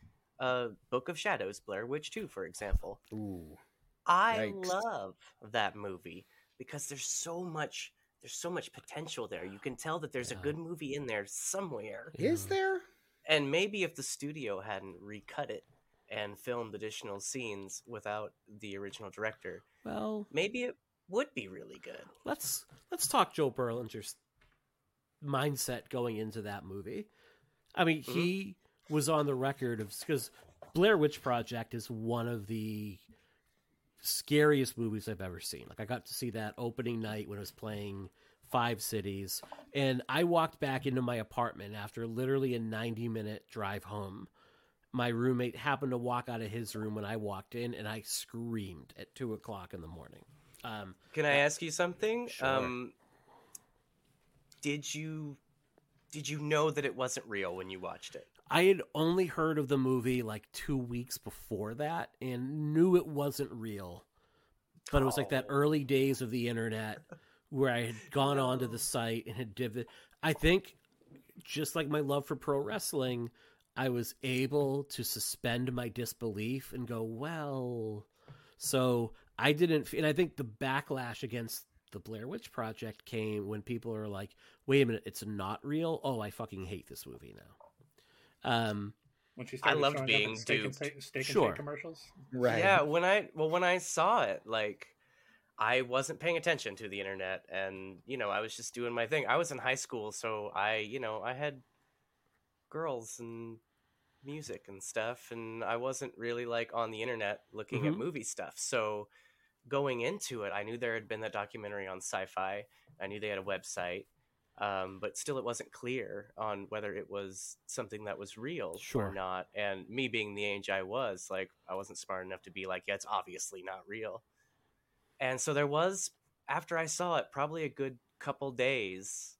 uh, Book of Shadows, Blair Witch 2, for example. Ooh. I Yikes. love that movie because there's so much there's so much potential there. You can tell that there's Yeah. a good movie in there somewhere. Is there? And maybe if the studio hadn't recut it and filmed additional scenes without the original director, Well, maybe it would be really good. let's let's talk Joe Berlinger's mindset going into that movie. I mean, mm-hmm. he was on the record of because Blair Witch Project is one of the scariest movies I've ever seen. Like I got to see that opening night when it was playing Five Cities, and I walked back into my apartment after literally a ninety minute drive home. My roommate happened to walk out of his room when I walked in, and I screamed at two o'clock in the morning. Um, Can I ask you something? Sure. Um, did you did you know that it wasn't real when you watched it? I had only heard of the movie like two weeks before that and knew it wasn't real. But it was like that Oh. early days of the internet where I had gone onto the site and had div. I think, just like my love for pro wrestling, I was able to suspend my disbelief and go, well. So I didn't, and I think the backlash against the Blair Witch Project came when people are like, wait a minute, it's not real? Oh, I fucking hate this movie now. Um, When she started loved showing up being in steak and, duped. steak, steak and Sure. commercials. Right. Yeah, when I well when I saw it, like I wasn't paying attention to the internet and you know, I was just doing my thing. I was in high school, so I, you know, I had girls and music and stuff and I wasn't really like on the internet looking at Mhm. movie stuff. So going into it, I knew there had been that documentary on sci-fi. I knew they had a website. Um, but still, it wasn't clear on whether it was something that was real Sure. or not. And me being the age I was, like, I wasn't smart enough to be like, yeah, it's obviously not real. And so there was, after I saw it, probably a good couple days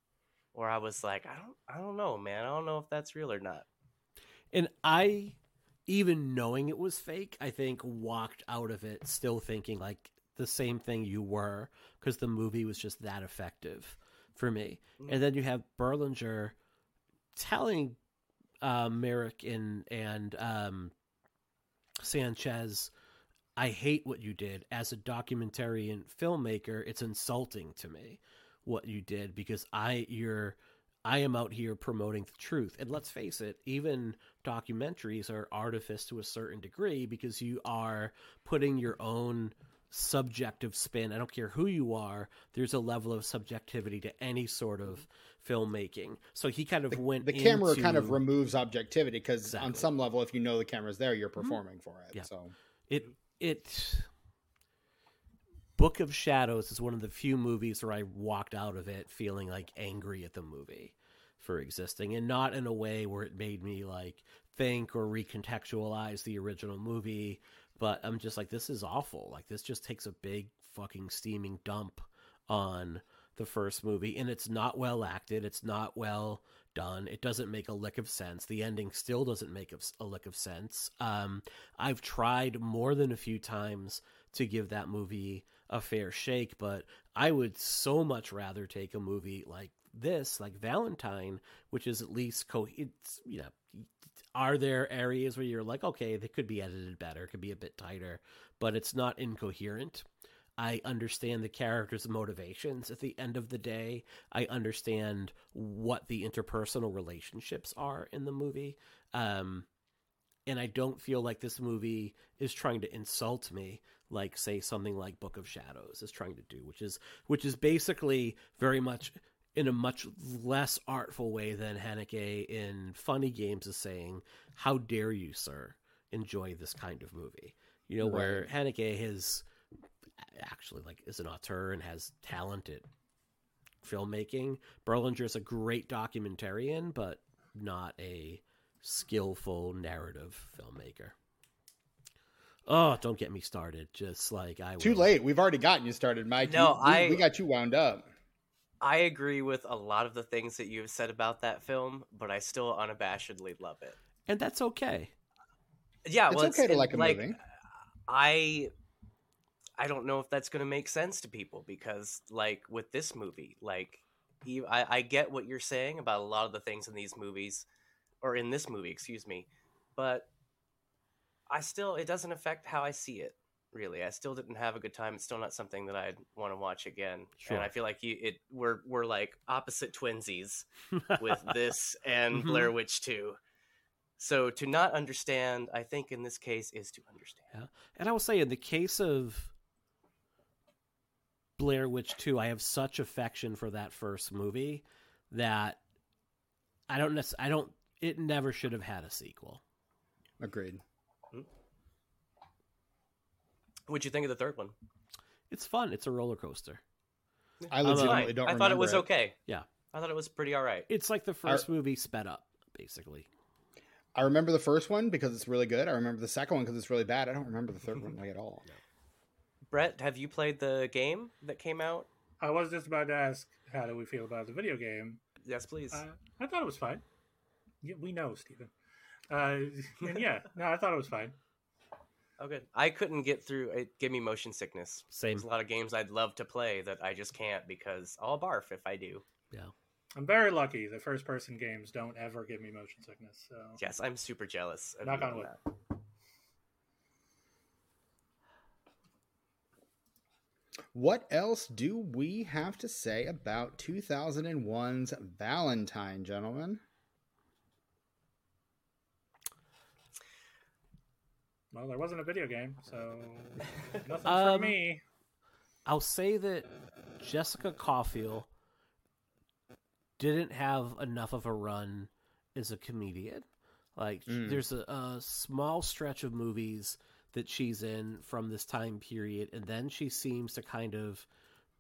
where I was like, I don't, I don't know, man. I don't know if that's real or not. And I, even knowing it was fake, I think walked out of it still thinking like the same thing you were because the movie was just that effective for me. Mm. And then you have Berlinger telling uh, Myrick and and um, Sanchez, I hate what you did as a documentarian filmmaker. It's insulting to me what you did because I you're I am out here promoting the truth. And let's face it, even documentaries are artifice to a certain degree because you are putting your own subjective spin. I don't care who you are, there's a level of subjectivity to any sort of filmmaking. So he kind of the, went the camera into, kind of removes objectivity because Exactly. on some level if you know the camera's there you're mm-hmm. performing for it Yeah. so it it Book of Shadows is one of the few movies where I walked out of it feeling like angry at the movie for existing and not in a way where it made me like think or recontextualize the original movie but I'm just like this is awful. Like this just takes a big fucking steaming dump on the first movie and it's not well acted it's not well done it doesn't make a lick of sense the ending still doesn't make a, lick of sense um I've tried more than a few times to give that movie a fair shake, but I would so much rather take a movie like this, like Valentine, which is at least co. It's you know, are there areas where you're like, okay, they could be edited better, could be a bit tighter, but it's not incoherent. I understand the characters' motivations at the end of the day. I understand what the interpersonal relationships are in the movie. Um, and I don't feel like this movie is trying to insult me like say something like Book of Shadows is trying to do, which is which is basically very much in a much less artful way than Haneke in Funny Games is saying, "How dare you, sir, enjoy this kind of movie?" You know, where Haneke has actually like is an auteur and has talent at filmmaking. Berlinger is a great documentarian, but not a skillful narrative filmmaker. Oh, don't get me started. Just like I was too will. late we've already gotten you started mike No, we, I- we got you wound up I agree with a lot of the things that you have said about that film, but I still unabashedly love it. and that's okay. Yeah, it's well, okay to like a movie I I don't know if that's going to make sense to people because like with this movie, like you, I, I get what you're saying about a lot of the things in these movies or in this movie, excuse me, but I still it doesn't affect how I see it. Really, I still didn't have a good time. It's still not something that I'd want to watch again. Sure. And I feel like you, it we're we're like opposite twinsies with this and Mhm. Blair Witch 2. So to not understand, I think in this case is to understand. And I will say, in the case of Blair Witch 2, I have such affection for that first movie that I don't necess- I don't. It never should have had a sequel. agreed What'd you think of the third one? It's fun. It's a roller coaster. i legitimately don't I thought it remember was okay. Yeah. I thought it was pretty all right. It's like the first movie sped up, basically. i remember the first one because it's really good i remember the second one because it's really bad i don't remember the third one like at all Brett, have you played the game that came out? I was just about to ask, how do we feel about the video game? Yes, please. Uh, I thought it was fine. Yeah, we know, Stephen. Uh, and yeah, no, I thought it was fine. oh, good. I couldn't get through. It gave me motion sickness. Same. There's a lot of games I'd love to play that I just can't because I'll barf if I do. Yeah. I'm very lucky. The first person games don't ever give me motion sickness. So Yes, I'm super jealous. Of Knock you on wood. that. What else do we have to say about 2001's valentine gentlemen well, there wasn't a video game, so nothing Um, from me. I'll say that Jessica Cauffiel didn't have enough of a run as a comedian. Like, Mm. there's a, a small stretch of movies that she's in from this time period, and then she seems to kind of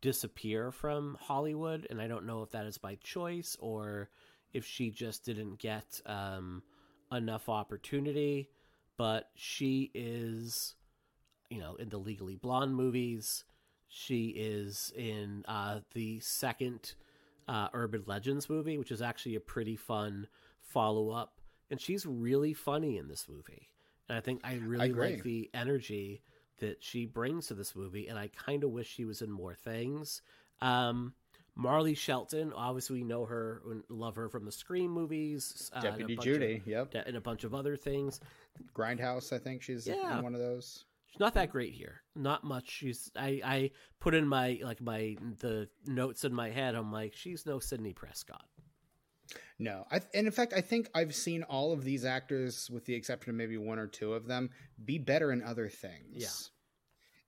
disappear from Hollywood. And I don't know if that is by choice or if she just didn't get um, enough opportunity. But she is, you know, in the Legally Blonde movies. She is in uh, the second uh, Urban Legends movie, which is actually a pretty fun follow up. And she's really funny in this movie. And I think I really agree. like the energy that she brings to this movie. And I kind of wish she was in more things. Um, Marley Shelton, obviously we know her, and love her from the Scream movies, uh, Deputy bunch Judy. Yep. of, and a bunch of other things. Grindhouse. I think she's Yeah. in one of those. She's not that great here. Not much. She's I I put in my like my the notes in my head. I'm like she's no Sidney Prescott. No, I, and in fact, I think I've seen all of these actors, with the exception of maybe one or two of them, be better in other things.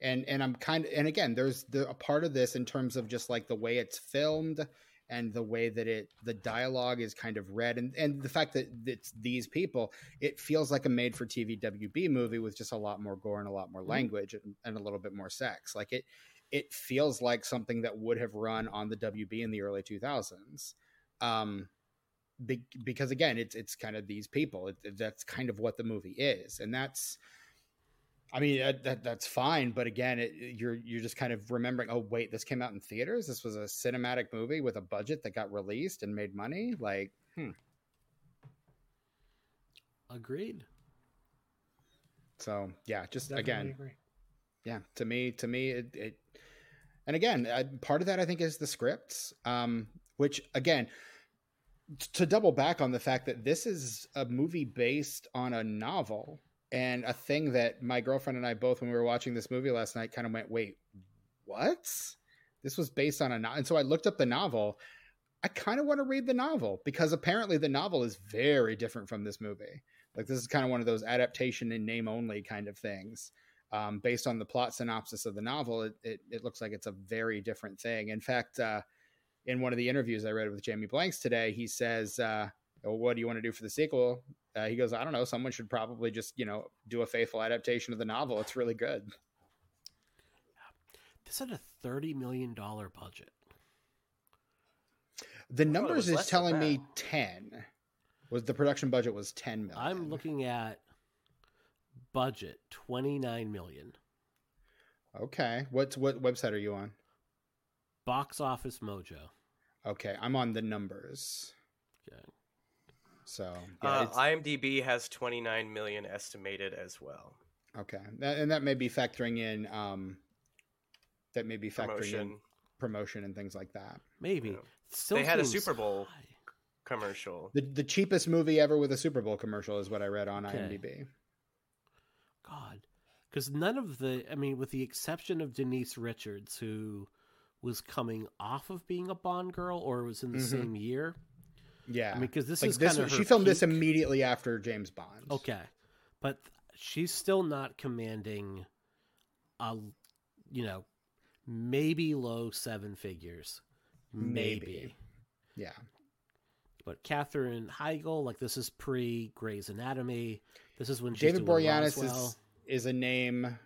Yeah. and and I'm kind of, and again, there's the, a part of this in terms of just like the way it's filmed and the way that it the dialogue is kind of read, and and the fact that it's these people, it feels like a made for TV WB movie with just a lot more gore and a lot more language and, and a little bit more sex. Like it, it feels like something that would have run on the WB in the early 2000s. Um, be, because again, it's it's kind of these people. It, that's kind of what the movie is, and that's. I mean that, that that's fine, but again, it, you're you're just kind of remembering. Oh wait, this came out in theaters. This was a cinematic movie with a budget that got released and made money. Like, hmm. Agreed. So yeah, just Definitely again, agree. yeah. To me, to me, it. it and again, I, part of that I think is the scripts, um, which again, to double back on the fact that this is a movie based on a novel and a thing that my girlfriend and I both, when we were watching this movie last night, kind of went, "Wait, what? This was based on a novel." And so I looked up the novel. I kind of want to read the novel because apparently the novel is very different from this movie. Like this is kind of one of those adaptation in name only kind of things. Um, based on the plot synopsis of the novel, it, it, it looks like it's a very different thing. In fact, uh, in one of the interviews I read with Jamie Blanks today, he says, uh, well, "What do you want to do for the sequel?" Uh, he goes, "I don't know. Someone should probably just you know do a faithful adaptation of the novel. It's really good." This had a thirty million dollar budget. The numbers is telling me ten. Was the production budget was ten million? I'm looking at budget twenty nine million. Okay, what's what website are you on? Box Office Mojo. Okay, I'm on the numbers. Okay. So yeah, Uh, IMDb has 29 million estimated as well. okay, that, and that may be factoring in um, that may be factoring in Promotion promotion and things like that. Maybe. Yeah. Still They had a Super Bowl. high. commercial. The the cheapest movie ever with a Super Bowl commercial is what I read on Okay. IMDb. God, because none of the, I mean, with the exception of Denise Richards, who was coming off of being a Bond girl or was in the Mhm. same year. Yeah, I mean, because this like is this. kind of She filmed this immediately after James Bond. Okay, but she's still not commanding a, you know, maybe low seven figures, maybe. Maybe. Yeah, But Katherine Heigl, like this is pre Grey's Anatomy. This is when she's David Boreanaz is is a name,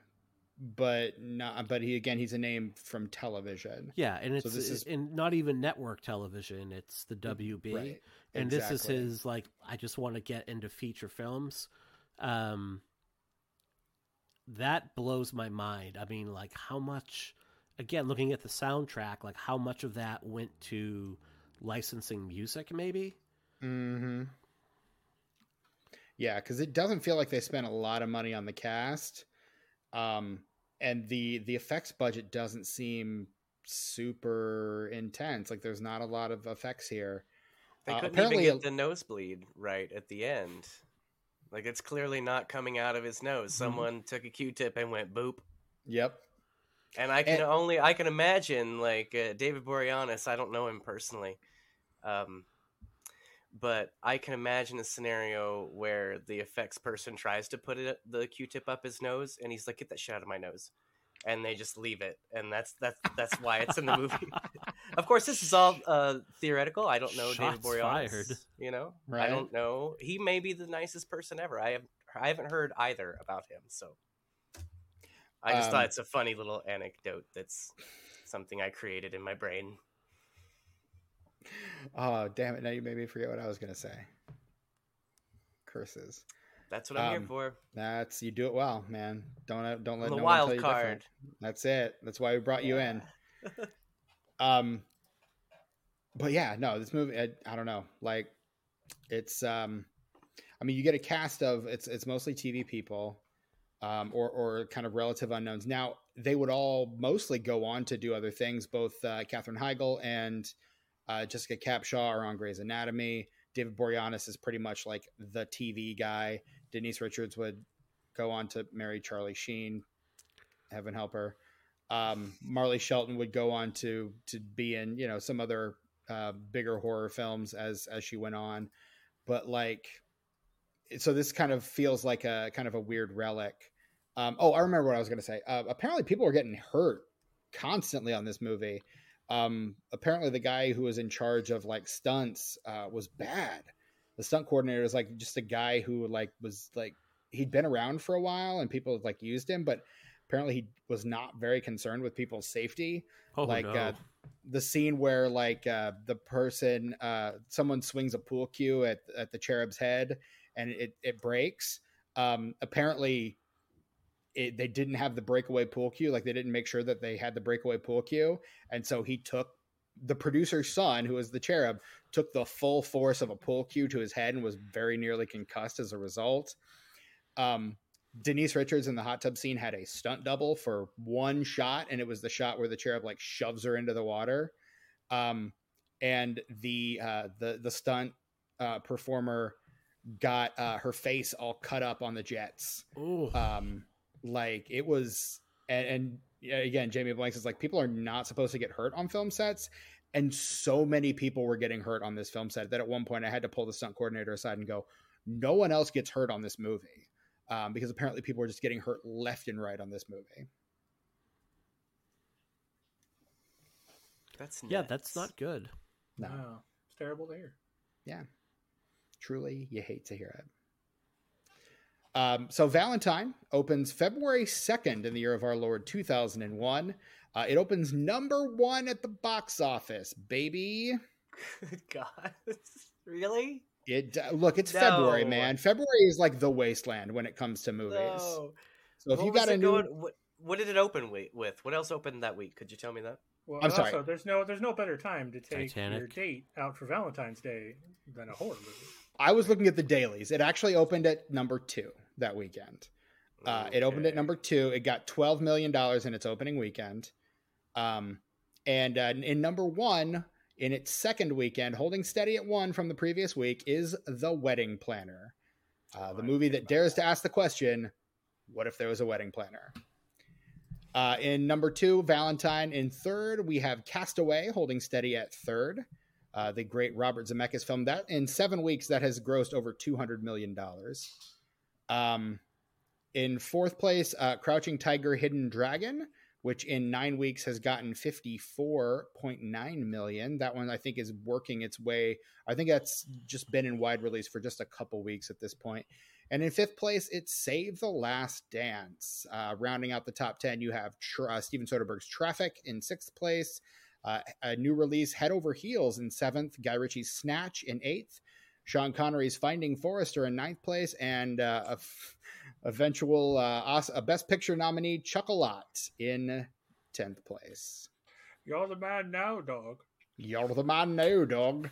but not. But he again, he's a name from television. Yeah, and it's So this is- and not even network television. It's the WB, Right. and this is his like. I just want to get into feature films. Um, that blows my mind. I mean, like how much? Again, looking at the soundtrack, like how much of that went to licensing music? Maybe. Mm-hmm. Yeah, because it doesn't feel like they spent a lot of money on the cast, um, and the the effects budget doesn't seem super intense. Like there's not a lot of effects here. They Uh, couldn't apparently even get the nosebleed right at the end. Like it's clearly not coming out of his nose. Mm-hmm. Someone took a Q-tip and went boop. Yep. And I can And- only I can imagine like uh, David Boreanaz. I don't know him personally, um, but I can imagine a scenario where the effects person tries to put it the Q-tip up his nose, and he's like, "Get that shit out of my nose," and they just leave it, and that's that's that's why it's in the movie. of course, this is all uh, theoretical. I don't know Shots David Boreanaz. fired. You know, I don't know. He may be the nicest person ever. I have I haven't heard either about him, so. I just Um, thought it's a funny little anecdote that's something I created in my brain. Oh damn it! Now you made me forget what I was gonna say. Curses. That's what I'm Um, here for. That's you do it well, man. Don't uh, don't let the no one wild tell you card. different. That's it. That's why we brought you in. Um, but yeah, no, this movie, I, I don't know. Like, it's, um, I mean, you get a cast of it's it's mostly TV people. um, or or kind of relative unknowns. Now they would all mostly go on to do other things. Both uh, Katherine Heigl and uh, Jessica Capshaw are on Grey's Anatomy. David Boreanaz is pretty much like the TV guy. Denise Richards would go on to marry Charlie Sheen. Heaven help her. Um, Marley Shelton would go on to to be in you know some other uh, bigger horror films as as she went on, but like, so this kind of feels like a kind of a weird relic. Um, oh, I remember what I was going to say. Uh, apparently, people were getting hurt constantly on this movie. Um, apparently, the guy who was in charge of like stunts uh, was bad. The stunt coordinator was like just a guy who like was like he'd been around for a while and people had like used him, but apparently he was not very concerned with people's safety. Oh, like no. uh, the scene where like uh, the person uh, someone swings a pool cue at at the cherub's head and it it breaks. Um, apparently, it, they didn't have the breakaway pool cue. Like they didn't make sure that they had the breakaway pool cue, and so he took the producer's son, who was the cherub, took the full force of a pull cue to his head and was very nearly concussed as a result. Um, Denise Richards in the hot tub scene had a stunt double for one shot, and it was the shot where the cherub like shoves her into the water. Um, and the uh, the the stunt uh, performer got uh, her face all cut up on the jets. Ooh. Um, like it was, and, and again, Jamie Blanks is like people are not supposed to get hurt on film sets, and so many people were getting hurt on this film set that at one point I had to pull the stunt coordinator aside and go, "No one else gets hurt on this movie," um, because apparently people were just getting hurt left and right on this movie. That's yeah, that's not good. No, Wow. It's terrible to hear. Yeah, truly, you hate to hear it. Um, so Valentine opens February 2nd in the year of our Lord 2001. Uh, it opens number one at the box office, baby. Good God, really? It uh, look, it's February, man. February is like the wasteland when it comes to movies. No. So if What you was got a it new, going- what, what did it open with? What else opened that week? Could you tell me that? Well, I'm and sorry. Also, there's no there's no better time to take your date out for Valentine's Day than a horror movie. I was looking at the dailies. It actually opened at number two that weekend. Uh, It opened at number two. It got twelve million dollars in its opening weekend, um, and uh, in number one in its second weekend, holding steady at one from the previous week, is The Wedding Planner, uh, the movie that dares to ask the question, "What if there was a wedding planner?" Uh, in number two, Valentine. In third, we have Castaway holding steady at third. Uh, the great Robert Zemeckis film that in seven weeks that has grossed over two hundred million dollars. Um, in fourth place, uh, Crouching Tiger, Hidden Dragon, which in nine weeks has gotten fifty four point nine million. That one I think is working its way. I think that's just been in wide release for just a couple weeks at this point. And in fifth place, it's Save the Last Dance. Uh, rounding out the top 10, you have Tr- uh, Steven Soderbergh's Traffic in sixth place. Uh, a new release, Head Over Heels in seventh. Guy Ritchie's Snatch in eighth. Sean Connery's Finding Forrester in ninth place. And uh, a f- eventual uh, a Best Picture nominee, Chocolat in 10th place. You're the man now, dog. You're the man now, dog.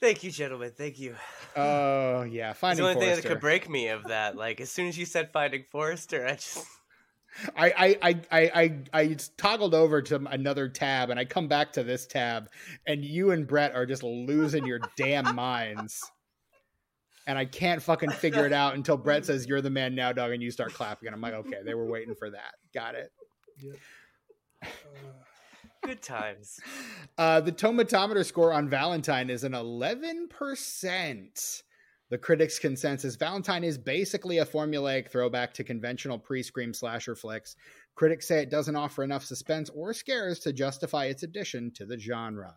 Thank you, gentlemen. Thank you. Oh, yeah. It's Finding the only thing that could break me of that. Like as soon as you said Finding Forrester, I just I, I, I, I, I, I toggled over to another tab and I come back to this tab and you and Brett are just losing your damn minds. And I can't fucking figure it out until Brett says, You're the man now, dog, and you start clapping. And I'm like, Okay, they were waiting for that. Got it. Uh, good times. Uh, the tomatometer score on Valentine is an 11%. The critics' consensus Valentine is basically a formulaic throwback to conventional pre scream slasher flicks. Critics say it doesn't offer enough suspense or scares to justify its addition to the genre.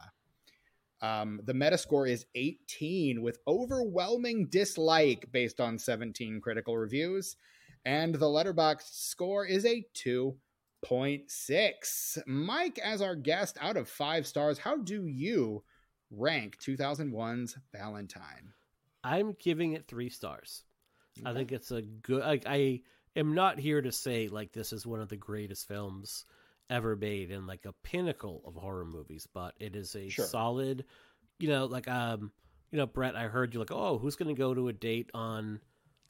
Um, the Metascore is 18 with overwhelming dislike based on 17 critical reviews. And the Letterboxd score is a 2.6. Mike, as our guest, out of five stars, how do you rank 2001's Valentine? I'm giving it three stars. I think it's a good. Like, I am not here to say like this is one of the greatest films ever made and like a pinnacle of horror movies, but it is a Sure. solid. You know, like um, you know, Brett, I heard you like, oh, who's going to go to a date on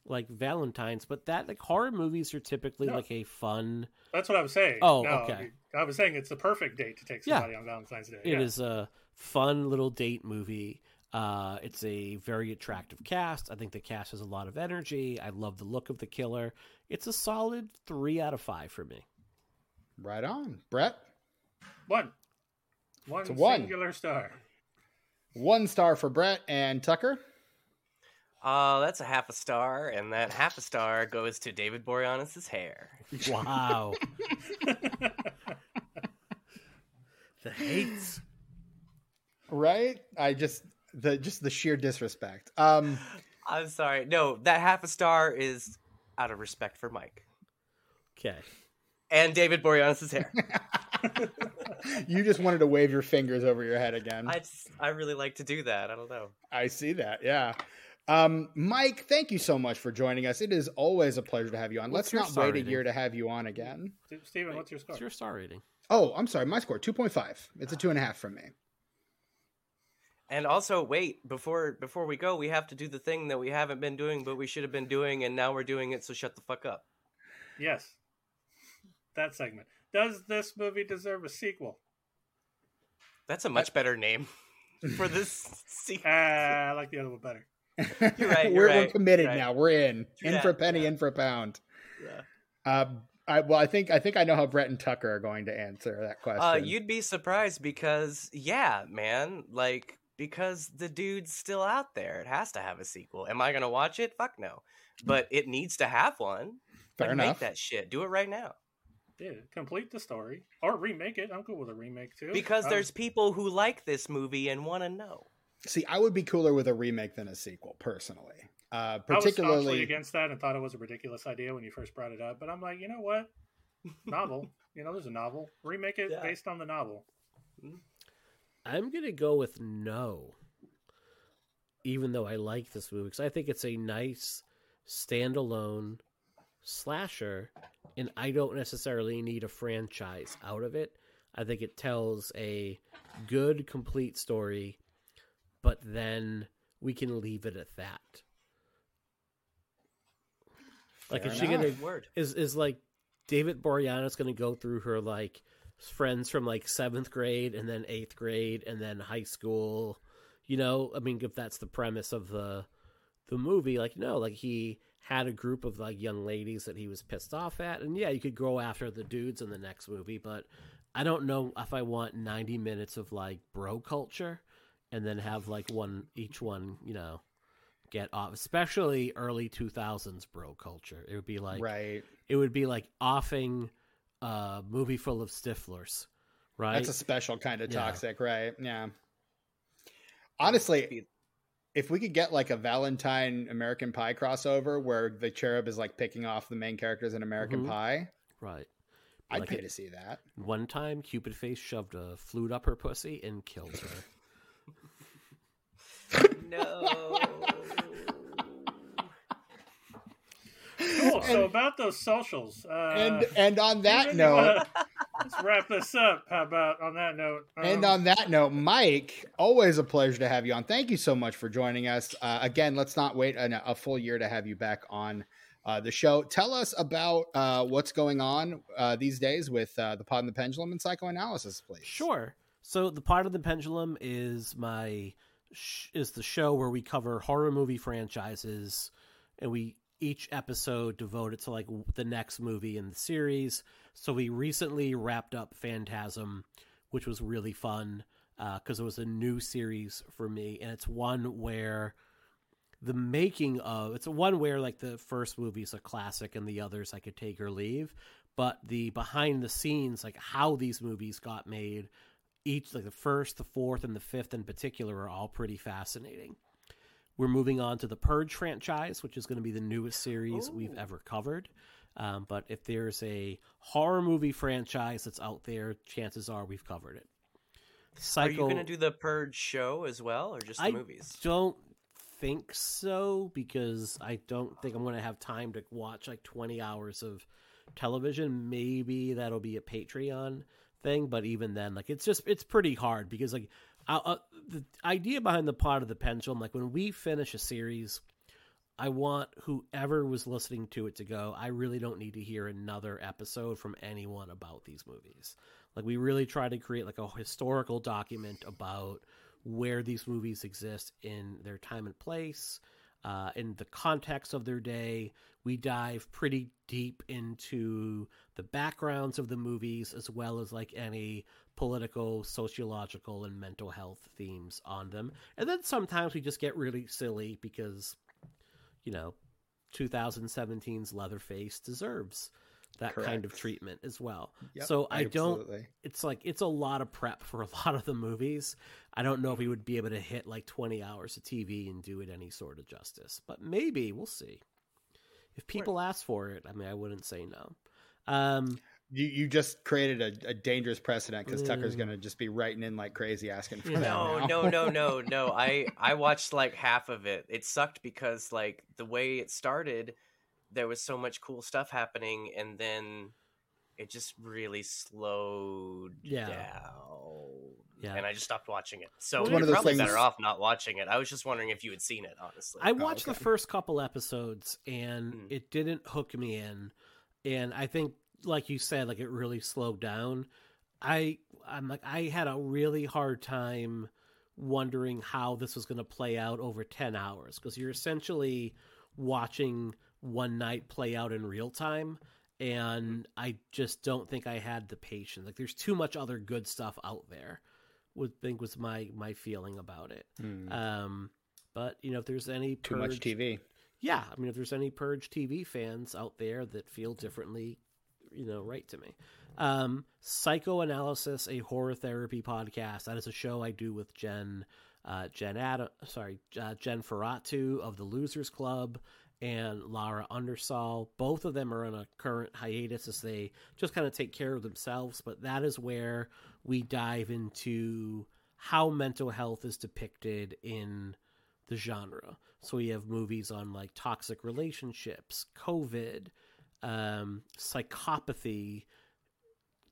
like Valentine's, but that like horror movies are typically No. like a fun. That's what I was saying. Oh, No, okay. I was saying it's the perfect date to take Yeah. somebody on Valentine's Day. It yeah. is a fun little date movie. Uh, it's a very attractive cast. I think the cast has a lot of energy. I love the look of the killer. It's a solid three out of five for me. Right on, Brett. one. One It's a one. singular star. One star for Brett and Tucker. Uh, that's a half a star, and that half a star goes to David Boreanaz's hair. Wow, the hates. Right? I just the just the sheer disrespect. Um, I'm sorry. No, that half a star is out of respect for Mike Okay, and David Boreanaz's hair. you just wanted to wave your fingers over your head again. I just, I really like to do that. I don't know. I see that. Yeah. Um, Mike, thank you so much for joining us. It is always a pleasure to have you on. What's Let's not star wait a year to have you on again. Stephen, what's your score? what's your star rating? Oh, I'm sorry. My score, 2.5. It's a two and a half from me. And also, wait before before we go, we have to do the thing that we haven't been doing, but we should have been doing, and now we're doing it. So shut the fuck up. Yes. That segment. Does this movie deserve a sequel? That's a much better name for this Uh. I like the other one better. You're right, you're we're, we're committed right. now. We're in. True in that, for a penny, yeah. in for a pound. Yeah. Um, I, well, I think I think I know how Brett and Tucker are going to answer that question. Uh, you'd be surprised because, yeah, man, like because the dude's still out there. It has to have a sequel. Am I gonna watch it? Fuck no. But it needs to have one. Fair like, enough. Make that shit. Do it right now. Yeah, complete the story or remake it. I'm cool with a remake too. Because Um, there's people who like this movie and want to know. See, I would be cooler with a remake than a sequel, personally. Uh, I was staunchly particularly, against that and thought it was a ridiculous idea when you first brought it up. But I'm like, you know what? Novel. you know, there's a novel. Remake it Yeah. based on the novel. I'm gonna go with no. Even though I like this movie, because I think it's a nice standalone slasher, and I don't necessarily need a franchise out of it. I think it tells a good, complete story, but then we can leave it at that. Like, Fair is she gonna Word. is is like David Boreanaz going to go through her like friends from like seventh grade and then eighth grade and then high school? You know, I mean, if that's the premise of the the movie, like no, like he had a group of like young ladies that he was pissed off at, and yeah, you could go after the dudes in the next movie, but I don't know if I want ninety minutes of like bro culture and then have like one each one, you know, get off, especially early two thousands bro culture. It would be like right? it would be like offing a movie full of stiflers, right? That's a special kind of Yeah. toxic, right? Yeah. Honestly, if we could get like a Valentine American Pie crossover where the cherub is like picking off the main characters in American Mhm. Pie, right. I'd Like pay it- to see that. One time, Cupid Face shoved a flute up her pussy and killed her. No. Cool. so about those socials. Uh, and and on that note, wanna- let's wrap this up. How about on that note? And um, on that note, Mike, always a pleasure to have you on. Thank you so much for joining us. Uh, again, let's not wait a, a full year to have you back on uh, the show. Tell us about uh, what's going on uh, these days with uh, the Pod and the Pendulum and psychoanalysis, please. Sure. So the Pod and the Pendulum is my sh- is the show where we cover horror movie franchises, and we each episode devoted to like the next movie in the series. So we recently wrapped up Phantasm, which was really fun uh, because it was a new series for me, and it's one where the making of it's one where like the first movie is a classic and the others I could take or leave, but the behind the scenes like how these movies got made each like the first the fourth and the fifth in particular are all pretty fascinating we're moving on to the purge franchise which is going to be the newest series we've ever covered um, but if there's a horror movie franchise that's out there chances are we've covered it Are you going to do the Purge show as well, or just the I movies? don't think so because I don't think I'm going to have time to watch like 20 hours of television. Maybe that'll be a Patreon thing, but even then, like it's just it's pretty hard because like uh, the idea behind the Pod and the Pendulum, like when we finish a series, I want whoever was listening to it to go, I really don't need to hear another episode from anyone about these movies. Like we really try to create like a historical document about where these movies exist in their time and place, uh, in the context of their day. We dive pretty deep into the backgrounds of the movies as well as like any political, sociological, and mental health themes on them. And then sometimes we just get really silly because, you know, 2017's Leatherface deserves that kind of treatment as well. Yep, so I don't it's like it's a lot of prep for a lot of the movies. I don't know if we would be able to hit like 20 hours of TV and do it any sort of justice, but maybe we'll see. If people ask for it, I mean, I wouldn't say no. Um, You you just created a, a dangerous precedent because Tucker's Mm. going to just be writing in like crazy asking for Yeah. that. No, no, no, no, no. I I watched like half of it. It sucked because like the way it started, there was so much cool stuff happening, and then it just really slowed Yeah. down. Yeah. and I just stopped watching it. So It's you're one of those probably things- better off not watching it. I was just wondering if you had seen it, honestly. I watched the okay. first couple episodes and Mm. it didn't hook me in. And I think, like you said, like it really slowed down. I I'm like I had a really hard time wondering how this was going to play out over 10 hours because you're essentially watching one night play out in real time and I just don't think I had the patience. Like there's too much other good stuff out there. Would think was my my feeling about it. Hmm, Um but you know if there's any too much TV. yeah, I mean, if there's any Purge TV fans out there that feel differently, you know, write to me. Um, Psychoanalysis, a horror therapy podcast. That is a show I do with Jen, uh, Jen Adam, sorry, uh, Jen Ferratu of the Losers Club and Lara Undersall. Both of them are on a current hiatus as they just kind of take care of themselves. But that is where we dive into how mental health is depicted in the genre. So we have movies on like toxic relationships, COVID, um, psychopathy,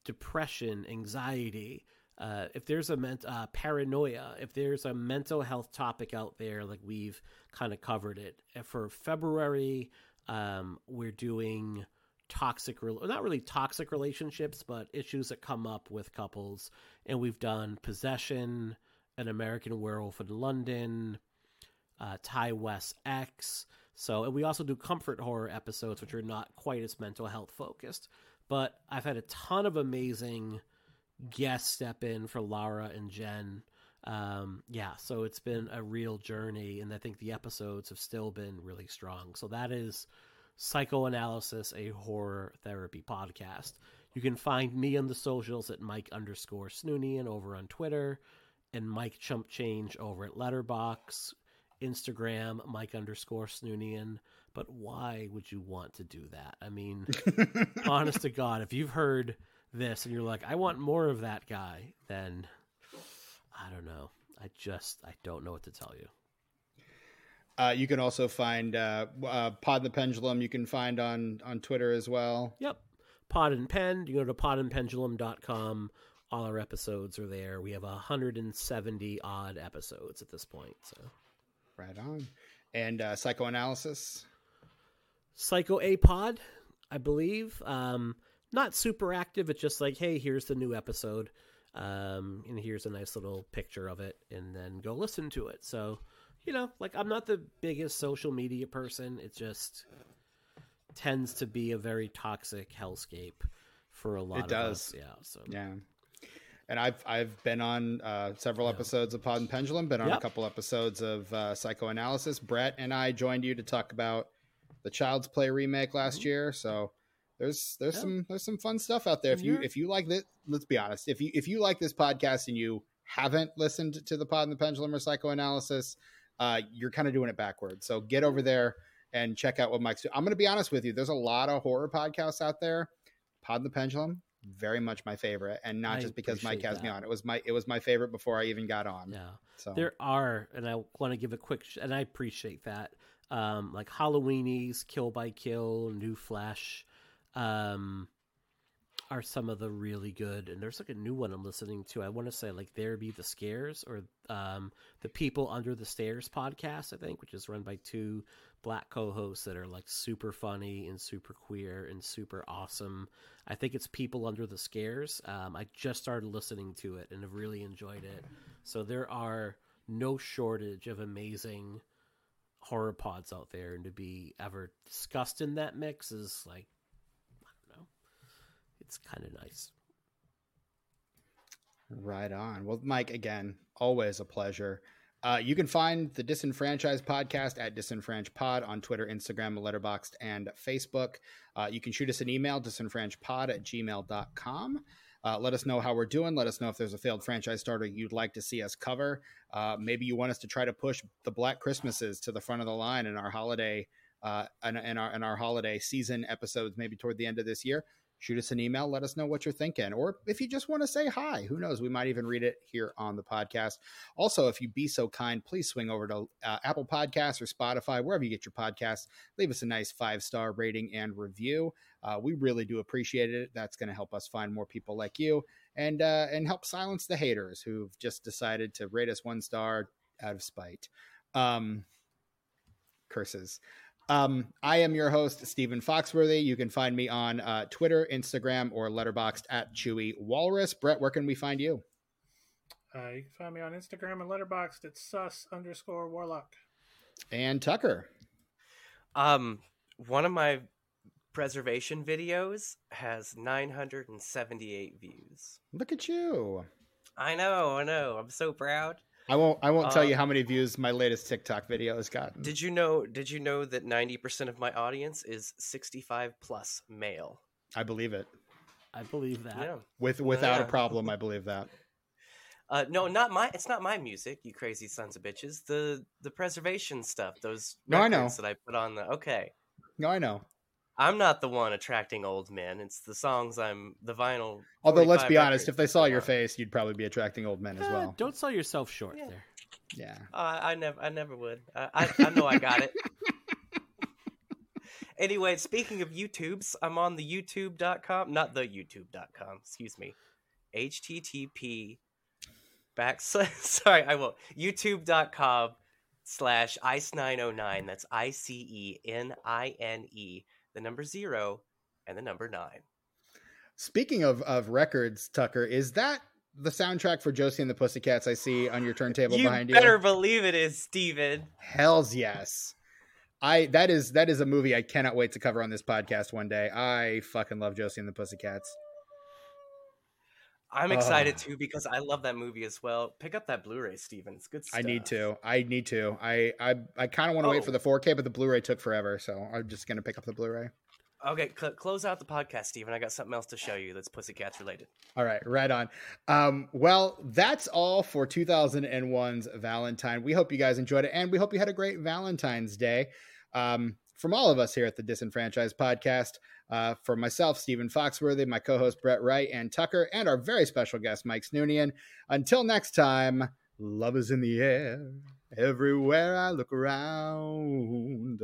depression, anxiety. Uh, if there's a ment- uh, paranoia, if there's a mental health topic out there, like we've kind of covered it. And for February, um, we're doing toxic, rel not really toxic relationships, but issues that come up with couples. And we've done possession, an American Werewolf in London, uh, Ti West X. So, and we also do comfort horror episodes, which are not quite as mental health focused. But I've had a ton of amazing guests step in for Lara and Jen. Um, yeah, so it's been a real journey, and I think the episodes have still been really strong. So that is Psychoanalysis, a horror therapy podcast. You can find me on the socials at Mike underscore Snoonian over on Twitter, and Mike Chump Change over at Letterboxd. Instagram, Mike underscore Snoonian. But why would you want to do that? I mean, honest to God, if you've heard this and you're like, I want more of that guy, then I don't know. I just, I don't know what to tell you. Uh, you can also find uh, uh, Pod the Pendulum. You can find on on Twitter as well. Yep. Pod and Pen. You go to podandpendulum.com. All our episodes are there. We have 170 odd episodes at this point. So Right on. And uh, psychoanalysis. Psycho A I believe. Um, not super active. It's just like, hey, here's the new episode. Um, and here's a nice little picture of it, and then go listen to it. So, you know, like I'm not the biggest social media person. It just tends to be a very toxic hellscape for a lot It of does. us. Yeah. So Yeah. And I've I've been on uh, several episodes of Pod and Pendulum. Been on a couple episodes of uh, psychoanalysis. Brett and I joined you to talk about the Child's Play remake last year. So there's there's Yeah. some there's some fun stuff out there. If you if you like this, let's be honest. If you if you like this podcast and you haven't listened to the Pod and the Pendulum or psychoanalysis, uh, you're kind of doing it backwards. So get over there and check out what Mike's doing. I'm going to be honest with you. There's a lot of horror podcasts out there. Pod and the Pendulum, very much my favorite, and not I just because Mike has me on. It was my it was my favorite before I even got on. yeah. So There are, and I want to give a quick, sh- and I appreciate that. Um, like Halloweenies, Kill by Kill, New Flesh, um, are some of the really good. And there's like a new one I'm listening to. I want to say like There Be the Scares or um, the People Under the Stairs podcast, I think, which is run by two black co-hosts that are like super funny and super queer and super awesome. I think it's People Under the Scares. Um, I just started listening to it and have really enjoyed it. So there are no shortage of amazing horror pods out there, and to be ever discussed in that mix is like I don't know. It's kind of nice. Right on. Well, Mike, again, always a pleasure. Uh, you can find the Disenfranchised podcast at disenfranchised on Twitter, Instagram, Letterboxd, and Facebook. Uh, you can shoot us an email, disenfranchised at gmail.com. Uh, let us know how we're doing. Let us know if there's a failed franchise starter you'd like to see us cover. Uh, maybe you want us to try to push the Black Christmases to the front of the line in our holiday uh, in, in our in our holiday season episodes, maybe toward the end of this year shoot us an email. Let us know what you're thinking. Or if you just want to say hi, who knows? We might even read it here on the podcast. Also, if you be so kind, please swing over to uh, Apple Podcasts or Spotify, wherever you get your podcasts. Leave us a nice five star rating and review. Uh, we really do appreciate it. That's going to help us find more people like you and uh, and help silence the haters who've just decided to rate us one star out of spite. Um, curses. Um, I am your host, Stephen Foxworthy. You can find me on uh, Twitter, Instagram, or Letterboxd at Chewy Walrus. Brett, where can we find you? Uh, you can find me on Instagram and Letterboxd at sus underscore warlock. And Tucker. Um, one of my preservation videos has 978 views. Look at you. I know, I know. I'm so proud. I won't. I won't tell Uh, you how many views my latest TikTok video has gotten. Did you know? Did you know that 90% of my audience is 65 plus male? I believe it I believe that. Yeah. with without a problem. I believe that. Uh, no, not my. It's not my music, you crazy sons of bitches. The the preservation stuff. Those No, I know. that I put on the. Okay, No, I know. I'm not the one attracting old men. It's the songs I'm the vinyl. Although, let's be honest, if they saw your face, you'd probably be attracting old men as Eh, well. Don't sell yourself short Yeah. there. Yeah. Uh, I never, I never would. I, I, I know I got it. anyway, speaking of YouTubes, I'm on the YouTube.com, not the YouTube.com. Excuse me, HTTP back. Sorry, I will. YouTube.com slash ice nine oh nine. That's I C E N I N E. The number zero and the number nine. Speaking of of records, Tucker, is that the soundtrack for Josie and the Pussycats I see on your turntable you behind better you? Better believe it is, Stephen. Hell's yes. I that is that is a movie I cannot wait to cover on this podcast one day. I fucking love Josie and the Pussycats. I'm excited Ugh. too because I love that movie as well. Pick up that Blu-ray, Stephen. It's good stuff. I need to. I need to. I I, I kind of want to wait Oh. for the 4K, but the Blu-ray took forever, so I'm just gonna pick up the Blu-ray. Okay, cl- close out the podcast, Stephen. I got something else to show you that's Pussycats related. All right, right on. Um, well, that's all for 2001's Valentine. We hope you guys enjoyed it, and we hope you had a great Valentine's Day. Um, from all of us here at the Disenfranchised Podcast, uh, for myself, Stephen Foxworthy, my co-host Brett Wright, and Tucker, and our very special guest Mike Snoonian. Until next time, love is in the air everywhere I look around.